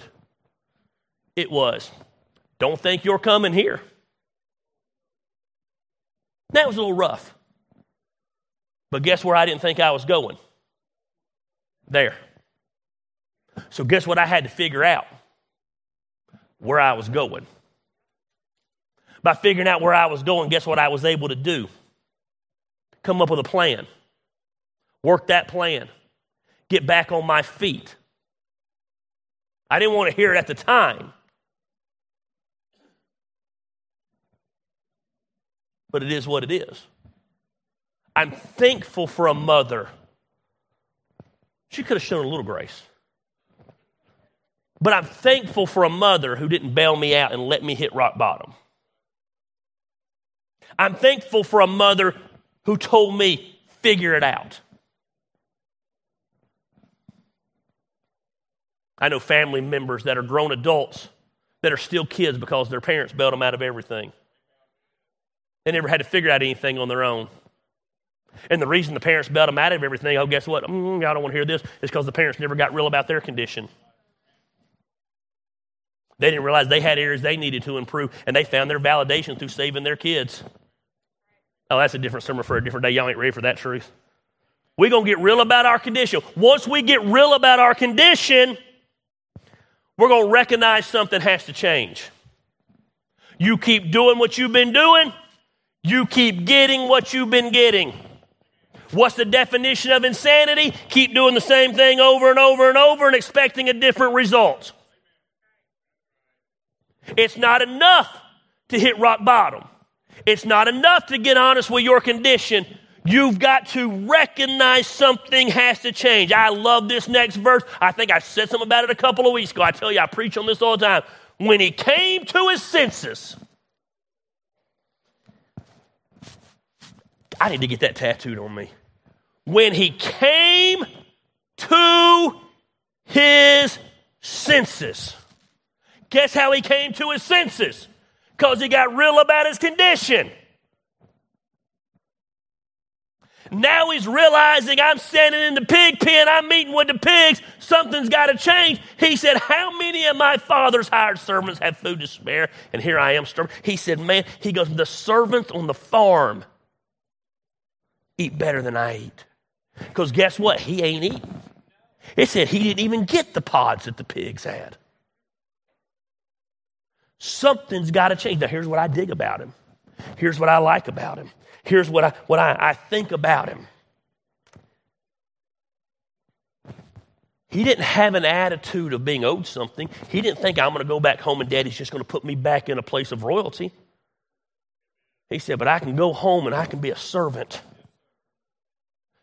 it was, don't think you're coming here. That was a little rough. But guess where I didn't think I was going? There. So, guess what I had to figure out? Where I was going. By figuring out where I was going, guess what I was able to do? Come up with a plan. Work that plan. Get back on my feet. I didn't want to hear it at the time. But it is what it is. I'm thankful for a mother. She could have shown a little grace. But I'm thankful for a mother who didn't bail me out and let me hit rock bottom. I'm thankful for a mother who told me, figure it out. I know family members that are grown adults that are still kids because their parents bailed them out of everything. They never had to figure out anything on their own. And the reason the parents bailed them out of everything, oh, guess what? Mm, I don't want to hear this, is because the parents never got real about their condition. They didn't realize they had areas they needed to improve, and they found their validation through saving their kids. Oh, that's a different sermon for a different day. Y'all ain't ready for that truth. We're going to get real about our condition. Once we get real about our condition, we're going to recognize something has to change. You keep doing what you've been doing, you keep getting what you've been getting. What's the definition of insanity? Keep doing the same thing over and over and over and expecting a different result. It's not enough to hit rock bottom. It's not enough to get honest with your condition. You've got to recognize something has to change. I love this next verse. I think I said something about it a couple of weeks ago. I tell you, I preach on this all the time. When he came to his senses, I need to get that tattooed on me. When he came to his senses. Guess how he came to his senses? Because he got real about his condition. Now he's realizing I'm standing in the pig pen, I'm meeting with the pigs, something's got to change. He said, How many of my father's hired servants have food to spare? And here I am starving. He said, Man, he goes, The servants on the farm eat better than I eat. Because guess what? He ain't eating. It said he didn't even get the pods that the pigs had. Something's got to change. Now, here's what I dig about him. Here's what I like about him. Here's what I, what I, I think about him. He didn't have an attitude of being owed something. He didn't think, I'm going to go back home and daddy's just going to put me back in a place of royalty. He said, But I can go home and I can be a servant.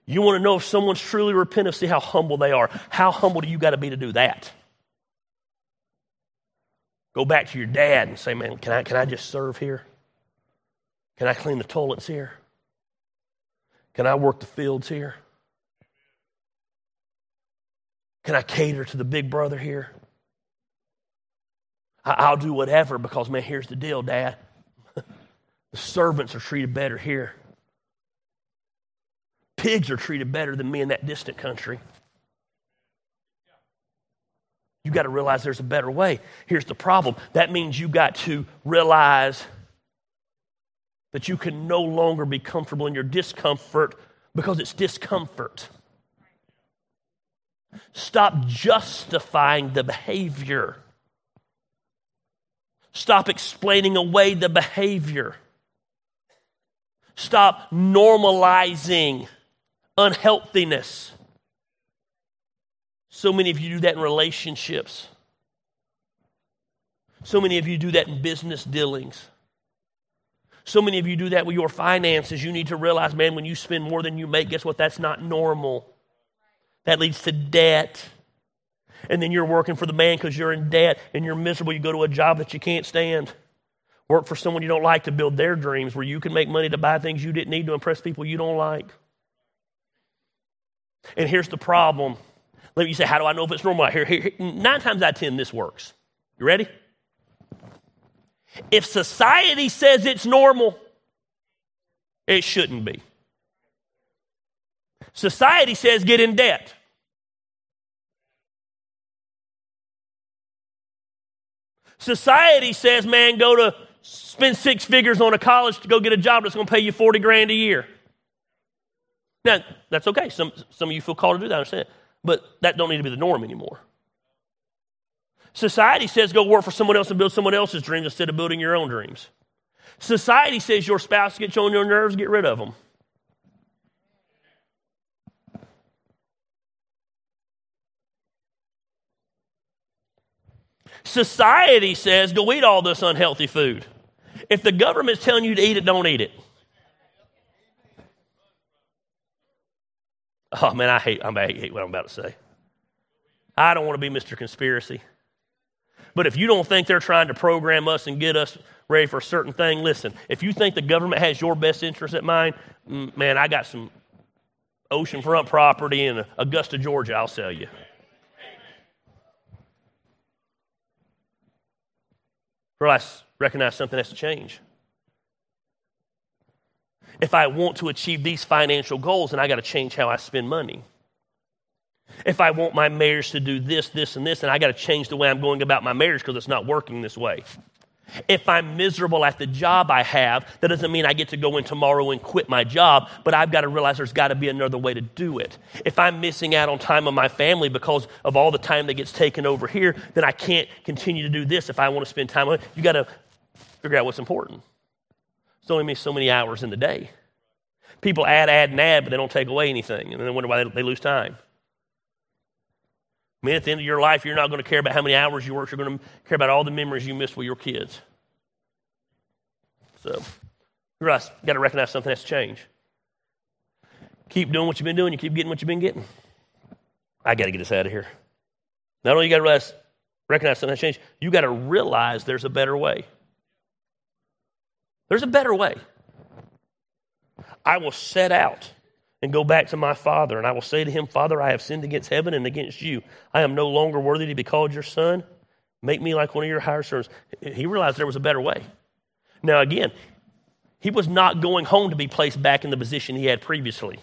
You want to know if someone's truly repentant, see how humble they are. How humble do you got to be to do that? Go back to your dad and say, Man, can I, can I just serve here? Can I clean the toilets here? Can I work the fields here? Can I cater to the big brother here? I'll do whatever because, man, here's the deal, Dad. the servants are treated better here. Pigs are treated better than me in that distant country. You got to realize there's a better way. Here's the problem that means you got to realize that you can no longer be comfortable in your discomfort because it's discomfort. Stop justifying the behavior. Stop explaining away the behavior. Stop normalizing unhealthiness. So many of you do that in relationships. So many of you do that in business dealings. So many of you do that with your finances. You need to realize, man, when you spend more than you make, guess what? That's not normal. That leads to debt. And then you're working for the man because you're in debt and you're miserable. You go to a job that you can't stand. Work for someone you don't like to build their dreams where you can make money to buy things you didn't need to impress people you don't like. And here's the problem let me say, how do I know if it's normal? Here, here, here, nine times out of ten, this works. You ready? If society says it's normal, it shouldn't be. Society says get in debt. Society says, man, go to spend six figures on a college to go get a job that's going to pay you 40 grand a year. Now, that's okay. Some, some of you feel called to do that, I understand. But that don't need to be the norm anymore. Society says go work for someone else and build someone else's dreams instead of building your own dreams. Society says your spouse gets on your nerves, get rid of them. Society says go eat all this unhealthy food. If the government's telling you to eat it, don't eat it. Oh man, I hate, I hate what I'm about to say. I don't want to be Mr. Conspiracy. But if you don't think they're trying to program us and get us ready for a certain thing, listen, if you think the government has your best interest at mind, man, I got some oceanfront property in Augusta, Georgia, I'll sell you. Realize, recognize something has to change. If I want to achieve these financial goals, then I got to change how I spend money. If I want my marriage to do this, this, and this, and I got to change the way I'm going about my marriage because it's not working this way. If I'm miserable at the job I have, that doesn't mean I get to go in tomorrow and quit my job, but I've got to realize there's got to be another way to do it. If I'm missing out on time with my family because of all the time that gets taken over here, then I can't continue to do this if I want to spend time with it. You got to figure out what's important. It's only so many hours in the day. People add, add, and add, but they don't take away anything, and then wonder why they lose time. I mean, at the end of your life, you're not going to care about how many hours you work. You're going to care about all the memories you missed with your kids. So, right. You've got to recognize something has to change. Keep doing what you've been doing. You keep getting what you've been getting. I got to get us out of here. Not only you got to realize, recognize something has changed, you got to realize there's a better way. There's a better way. I will set out and go back to my father. And I will say to him, Father, I have sinned against heaven and against you. I am no longer worthy to be called your son. Make me like one of your hired servants. He realized there was a better way. Now, again, he was not going home to be placed back in the position he had previously.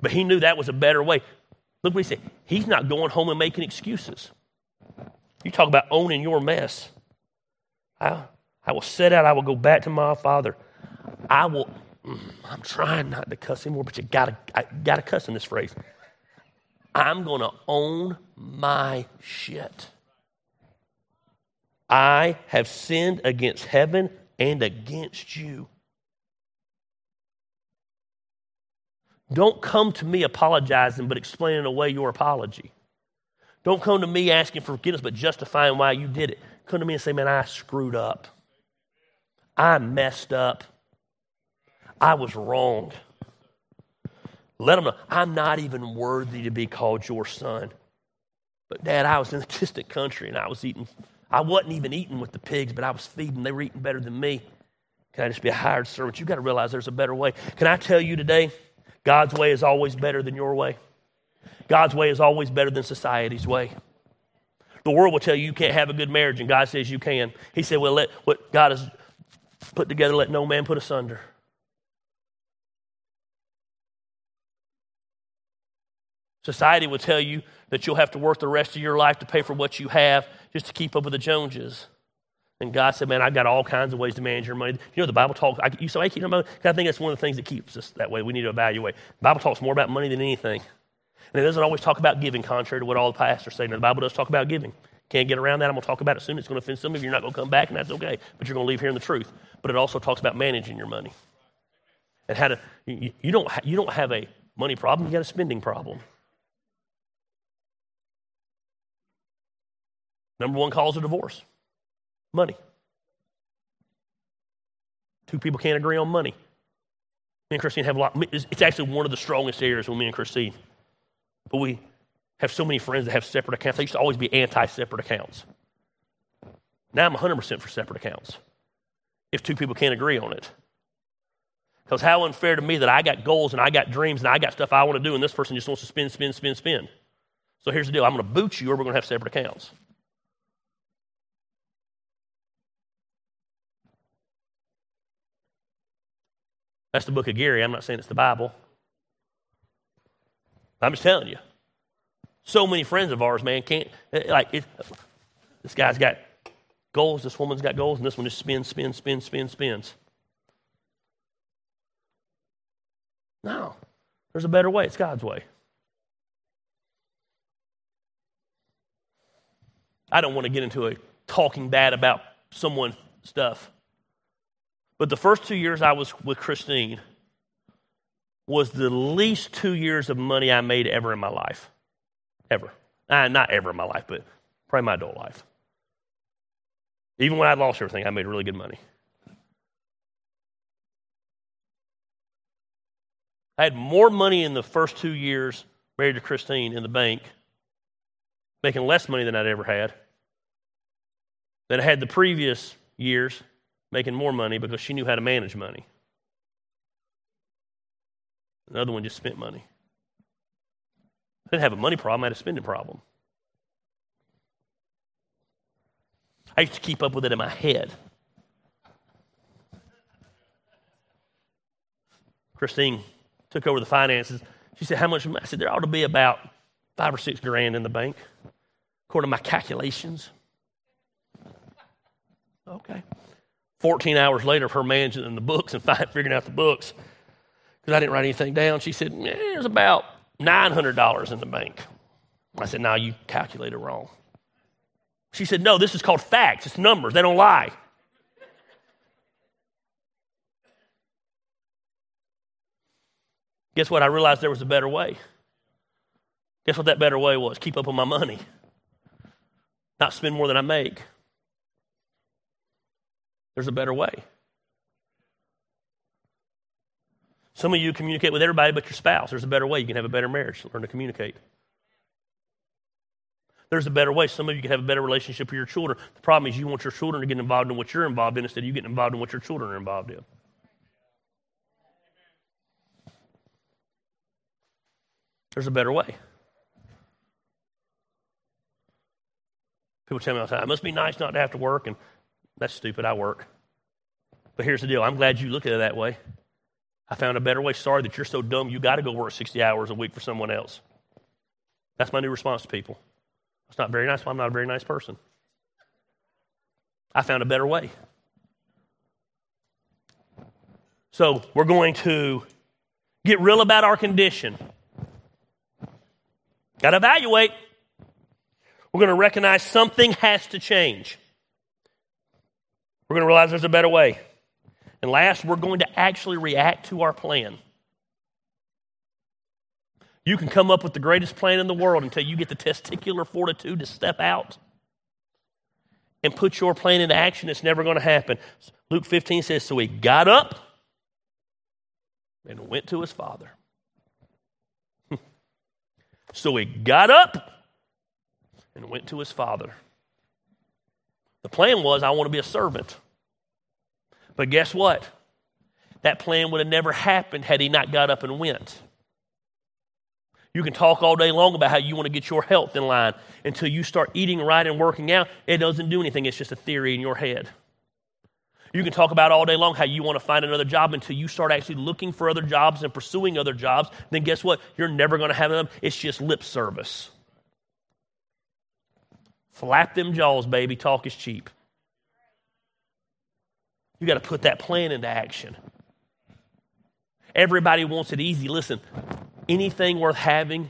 But he knew that was a better way. Look what he said. He's not going home and making excuses. You talk about owning your mess. I, I will set out, I will go back to my father. I will Mm, I'm trying not to cuss anymore, but you gotta, I gotta cuss in this phrase. I'm gonna own my shit. I have sinned against heaven and against you. Don't come to me apologizing, but explaining away your apology. Don't come to me asking for forgiveness, but justifying why you did it. Come to me and say, man, I screwed up. I messed up. I was wrong. Let them know I'm not even worthy to be called your son. But, Dad, I was in a distant country and I was eating, I wasn't even eating with the pigs, but I was feeding. They were eating better than me. Can I just be a hired servant? You've got to realize there's a better way. Can I tell you today, God's way is always better than your way? God's way is always better than society's way. The world will tell you you can't have a good marriage, and God says you can. He said, Well, let what God has put together, let no man put asunder. Society will tell you that you'll have to work the rest of your life to pay for what you have just to keep up with the Joneses. And God said, Man, I've got all kinds of ways to manage your money. You know, the Bible talks, I, you say, I keep money. I think that's one of the things that keeps us that way. We need to evaluate. The Bible talks more about money than anything. And it doesn't always talk about giving, contrary to what all the pastors say. Now, the Bible does talk about giving. Can't get around that. I'm going to talk about it soon. It's going to offend some of you. You're not going to come back, and that's okay. But you're going to leave hearing the truth. But it also talks about managing your money. And how to, you, you don't, you don't have a money problem, you got a spending problem. Number one cause of divorce money. Two people can't agree on money. Me and Christine have a lot. It's actually one of the strongest areas with me and Christine. But we have so many friends that have separate accounts. They used to always be anti separate accounts. Now I'm 100% for separate accounts if two people can't agree on it. Because how unfair to me that I got goals and I got dreams and I got stuff I want to do, and this person just wants to spend, spend, spend, spend. So here's the deal I'm going to boot you, or we're going to have separate accounts. That's the book of Gary. I'm not saying it's the Bible. I'm just telling you. So many friends of ours, man, can't, like, it, this guy's got goals. This woman's got goals, and this one just spins, spins, spins, spins, spins. No, there's a better way. It's God's way. I don't want to get into a talking bad about someone stuff. But the first two years I was with Christine was the least two years of money I made ever in my life. Ever. Uh, not ever in my life, but probably my adult life. Even when I lost everything, I made really good money. I had more money in the first two years married to Christine in the bank, making less money than I'd ever had, than I had the previous years making more money because she knew how to manage money. Another one just spent money. I didn't have a money problem, I had a spending problem. I used to keep up with it in my head. Christine took over the finances. She said, How much? I said, There ought to be about five or six grand in the bank, according to my calculations. Okay. 14 hours later of her managing the books and figuring out the books, because I didn't write anything down, she said, eh, There's about $900 in the bank. I said, No, you calculated wrong. She said, No, this is called facts. It's numbers. They don't lie. Guess what? I realized there was a better way. Guess what that better way was? Keep up with my money, not spend more than I make. There's a better way. Some of you communicate with everybody but your spouse. There's a better way. You can have a better marriage. Learn to communicate. There's a better way. Some of you can have a better relationship with your children. The problem is you want your children to get involved in what you're involved in instead of you getting involved in what your children are involved in. There's a better way. People tell me all the time, it must be nice not to have to work, and that's stupid. I work. But here's the deal I'm glad you look at it that way. I found a better way. Sorry that you're so dumb you got to go work 60 hours a week for someone else. That's my new response to people. It's not very nice. I'm not a very nice person. I found a better way. So we're going to get real about our condition. Got to evaluate. We're going to recognize something has to change. We're going to realize there's a better way. And last, we're going to actually react to our plan. You can come up with the greatest plan in the world until you get the testicular fortitude to step out and put your plan into action. It's never going to happen. Luke 15 says, So he got up and went to his father. so he got up and went to his father. The plan was, I want to be a servant. But guess what? That plan would have never happened had he not got up and went. You can talk all day long about how you want to get your health in line until you start eating right and working out. It doesn't do anything, it's just a theory in your head. You can talk about all day long how you want to find another job until you start actually looking for other jobs and pursuing other jobs. Then guess what? You're never going to have them. It's just lip service. Flap them jaws, baby. Talk is cheap. You got to put that plan into action. Everybody wants it easy. Listen, anything worth having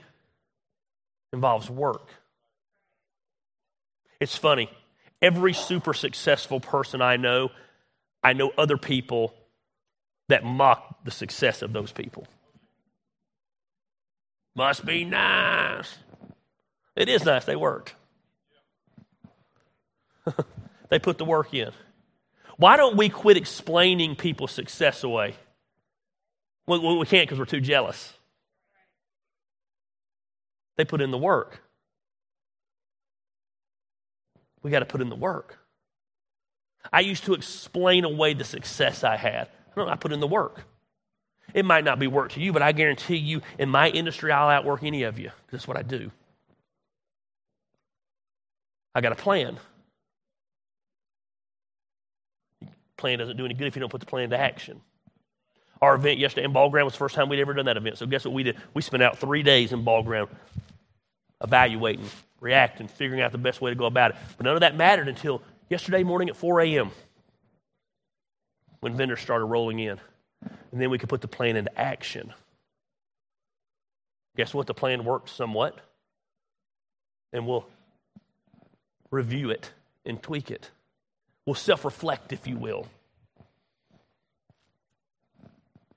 involves work. It's funny. Every super successful person I know, I know other people that mock the success of those people. Must be nice. It is nice. They worked. they put the work in. Why don't we quit explaining people's success away? Well, we can't because we're too jealous. They put in the work. We got to put in the work. I used to explain away the success I had. No, I put in the work. It might not be work to you, but I guarantee you, in my industry, I'll outwork any of you. That's what I do. I got a plan. Plan doesn't do any good if you don't put the plan into action. Our event yesterday in Ball Ground was the first time we'd ever done that event. So guess what we did? We spent out three days in Ball Ground evaluating, reacting, figuring out the best way to go about it. But none of that mattered until Yesterday morning at 4 a.m., when vendors started rolling in, and then we could put the plan into action. Guess what? The plan worked somewhat, and we'll review it and tweak it. We'll self reflect, if you will.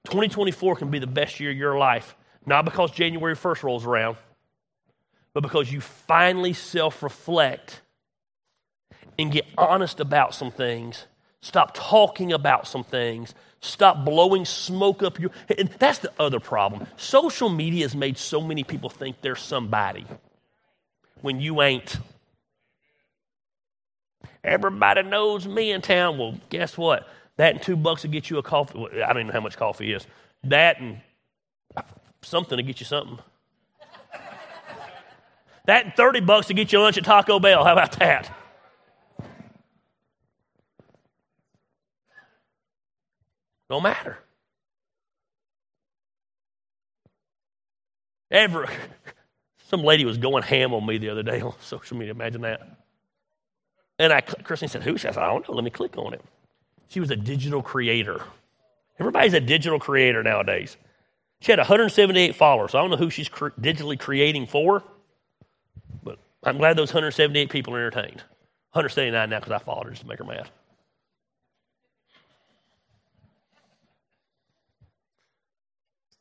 2024 can be the best year of your life, not because January 1st rolls around, but because you finally self reflect and get honest about some things. Stop talking about some things. Stop blowing smoke up your. And that's the other problem. Social media has made so many people think they're somebody when you ain't. Everybody knows me in town. Well, guess what? That and two bucks will get you a coffee. I don't even know how much coffee is. That and something to get you something. that and 30 bucks to get you lunch at Taco Bell. How about that? Don't matter. Ever. Some lady was going ham on me the other day on social media. Imagine that. And I, Christine said, Who? She said, I don't know. Let me click on it. She was a digital creator. Everybody's a digital creator nowadays. She had 178 followers. So I don't know who she's digitally creating for, but I'm glad those 178 people are entertained. 179 now because I followed her just to make her mad.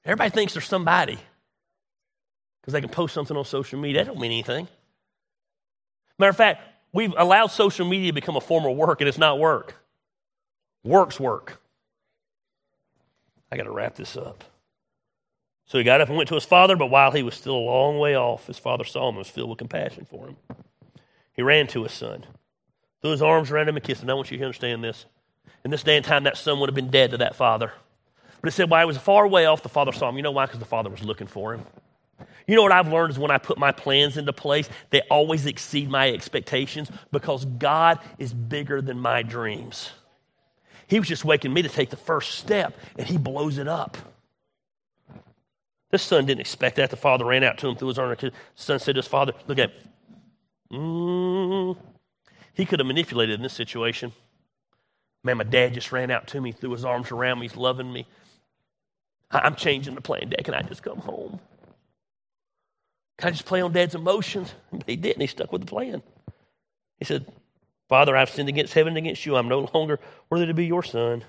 Everybody thinks they're somebody because they can post something on social media. That don't mean anything. Matter of fact, we've allowed social media to become a form of work, and it's not work. Works work. I got to wrap this up. So he got up and went to his father, but while he was still a long way off, his father saw him and was filled with compassion for him. He ran to his son, threw his arms around him and kissed him. I want you to understand this. In this day and time, that son would have been dead to that father. But it said, while he was far away off, the father saw him. You know why? Because the father was looking for him. You know what I've learned is when I put my plans into place, they always exceed my expectations because God is bigger than my dreams. He was just waking me to take the first step, and he blows it up. This son didn't expect that. The father ran out to him threw his arm. Son said to his father, Look at mm. He could have manipulated in this situation. Man, my dad just ran out to me, threw his arms around me, he's loving me. I'm changing the plan, Dad. Can I just come home? Can I just play on Dad's emotions? He didn't. He stuck with the plan. He said, Father, I've sinned against heaven and against you. I'm no longer worthy to be your son.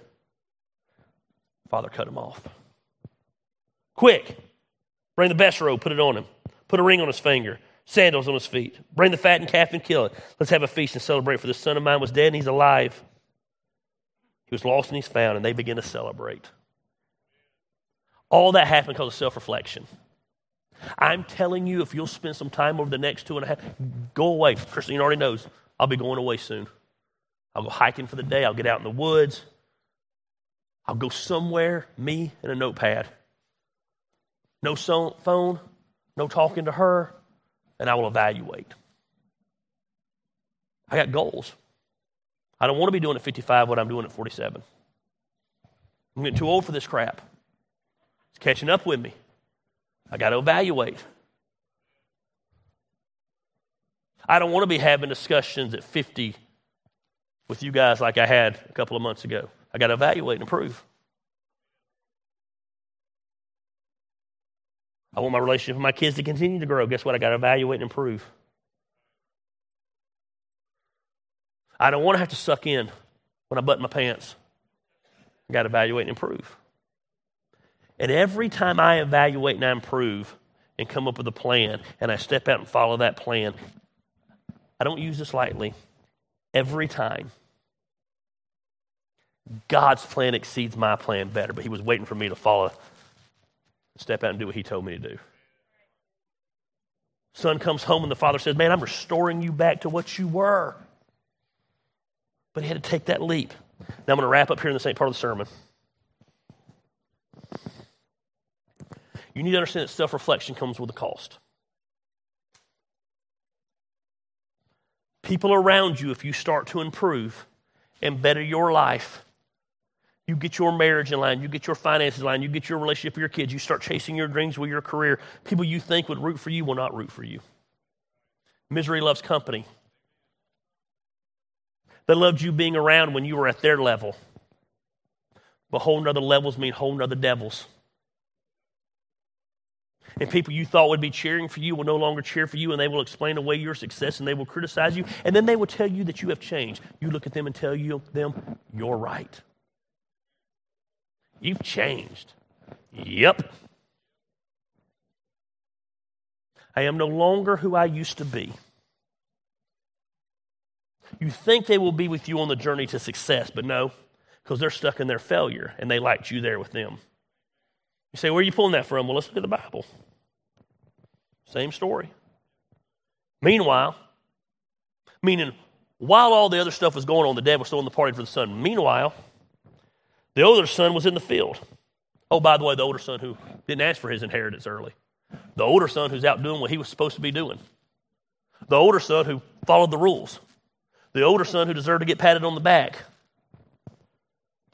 Father cut him off. Quick, bring the best robe, put it on him. Put a ring on his finger, sandals on his feet. Bring the fattened calf and kill it. Let's have a feast and celebrate, for the son of mine was dead and he's alive. He was lost and he's found, and they begin to celebrate. All that happened because of self reflection. I'm telling you, if you'll spend some time over the next two and a half, go away. Christine already knows. I'll be going away soon. I'll go hiking for the day. I'll get out in the woods. I'll go somewhere, me and a notepad. No phone, no talking to her, and I will evaluate. I got goals. I don't want to be doing at 55 what I'm doing at 47. I'm getting too old for this crap. It's catching up with me. I got to evaluate. I don't want to be having discussions at 50 with you guys like I had a couple of months ago. I got to evaluate and improve. I want my relationship with my kids to continue to grow. Guess what? I got to evaluate and improve. I don't want to have to suck in when I button my pants. I got to evaluate and improve. And every time I evaluate and I improve and come up with a plan and I step out and follow that plan, I don't use this lightly. Every time, God's plan exceeds my plan better, but He was waiting for me to follow, step out and do what He told me to do. Son comes home and the father says, Man, I'm restoring you back to what you were. But he had to take that leap. Now I'm going to wrap up here in the same part of the sermon. You need to understand that self reflection comes with a cost. People around you, if you start to improve and better your life, you get your marriage in line, you get your finances in line, you get your relationship with your kids, you start chasing your dreams with your career. People you think would root for you will not root for you. Misery loves company. They loved you being around when you were at their level. But whole nother levels mean whole nother devils. And people you thought would be cheering for you will no longer cheer for you, and they will explain away your success and they will criticize you, and then they will tell you that you have changed. You look at them and tell you them, you're right. You've changed. Yep. I am no longer who I used to be. You think they will be with you on the journey to success, but no, because they're stuck in their failure and they liked you there with them. You say, Where are you pulling that from? Well, let's look at the Bible. Same story. Meanwhile, meaning while all the other stuff was going on, the dad was throwing the party for the son. Meanwhile, the older son was in the field. Oh, by the way, the older son who didn't ask for his inheritance early. The older son who's out doing what he was supposed to be doing. The older son who followed the rules. The older son who deserved to get patted on the back.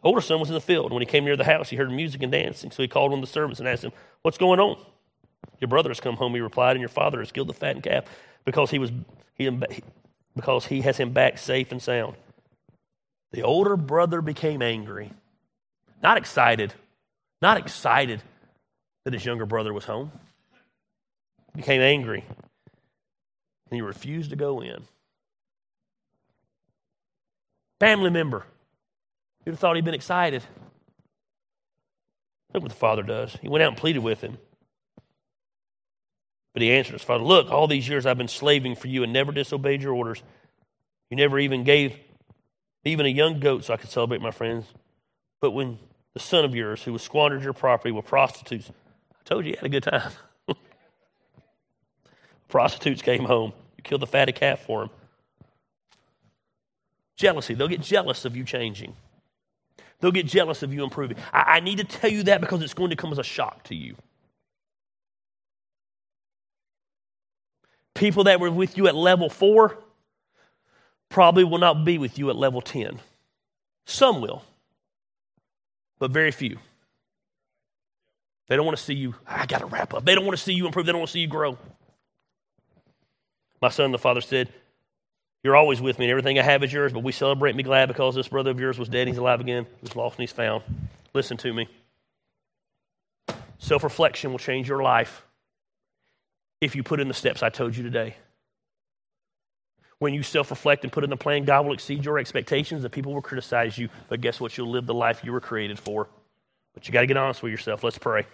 Older son was in the field. When he came near the house, he heard music and dancing. So he called one of the servants and asked him, What's going on? Your brother has come home, he replied, and your father has killed the fattened calf because he, was, he, because he has him back safe and sound. The older brother became angry, not excited, not excited that his younger brother was home. Became angry, and he refused to go in. Family member. You'd have thought he'd been excited. Look what the father does. He went out and pleaded with him. But he answered his father, Look, all these years I've been slaving for you and never disobeyed your orders. You never even gave even a young goat so I could celebrate my friends. But when the son of yours, who has squandered your property with prostitutes, I told you he had a good time. prostitutes came home. You killed the fatted calf for him. Jealousy. They'll get jealous of you changing. They'll get jealous of you improving. I, I need to tell you that because it's going to come as a shock to you. People that were with you at level four probably will not be with you at level 10. Some will, but very few. They don't want to see you, I got to wrap up. They don't want to see you improve. They don't want to see you grow. My son, the father said, You're always with me, and everything I have is yours, but we celebrate and be glad because this brother of yours was dead, he's alive again, he was lost, and he's found. Listen to me. Self reflection will change your life if you put in the steps I told you today. When you self reflect and put in the plan, God will exceed your expectations. The people will criticize you, but guess what? You'll live the life you were created for. But you got to get honest with yourself. Let's pray.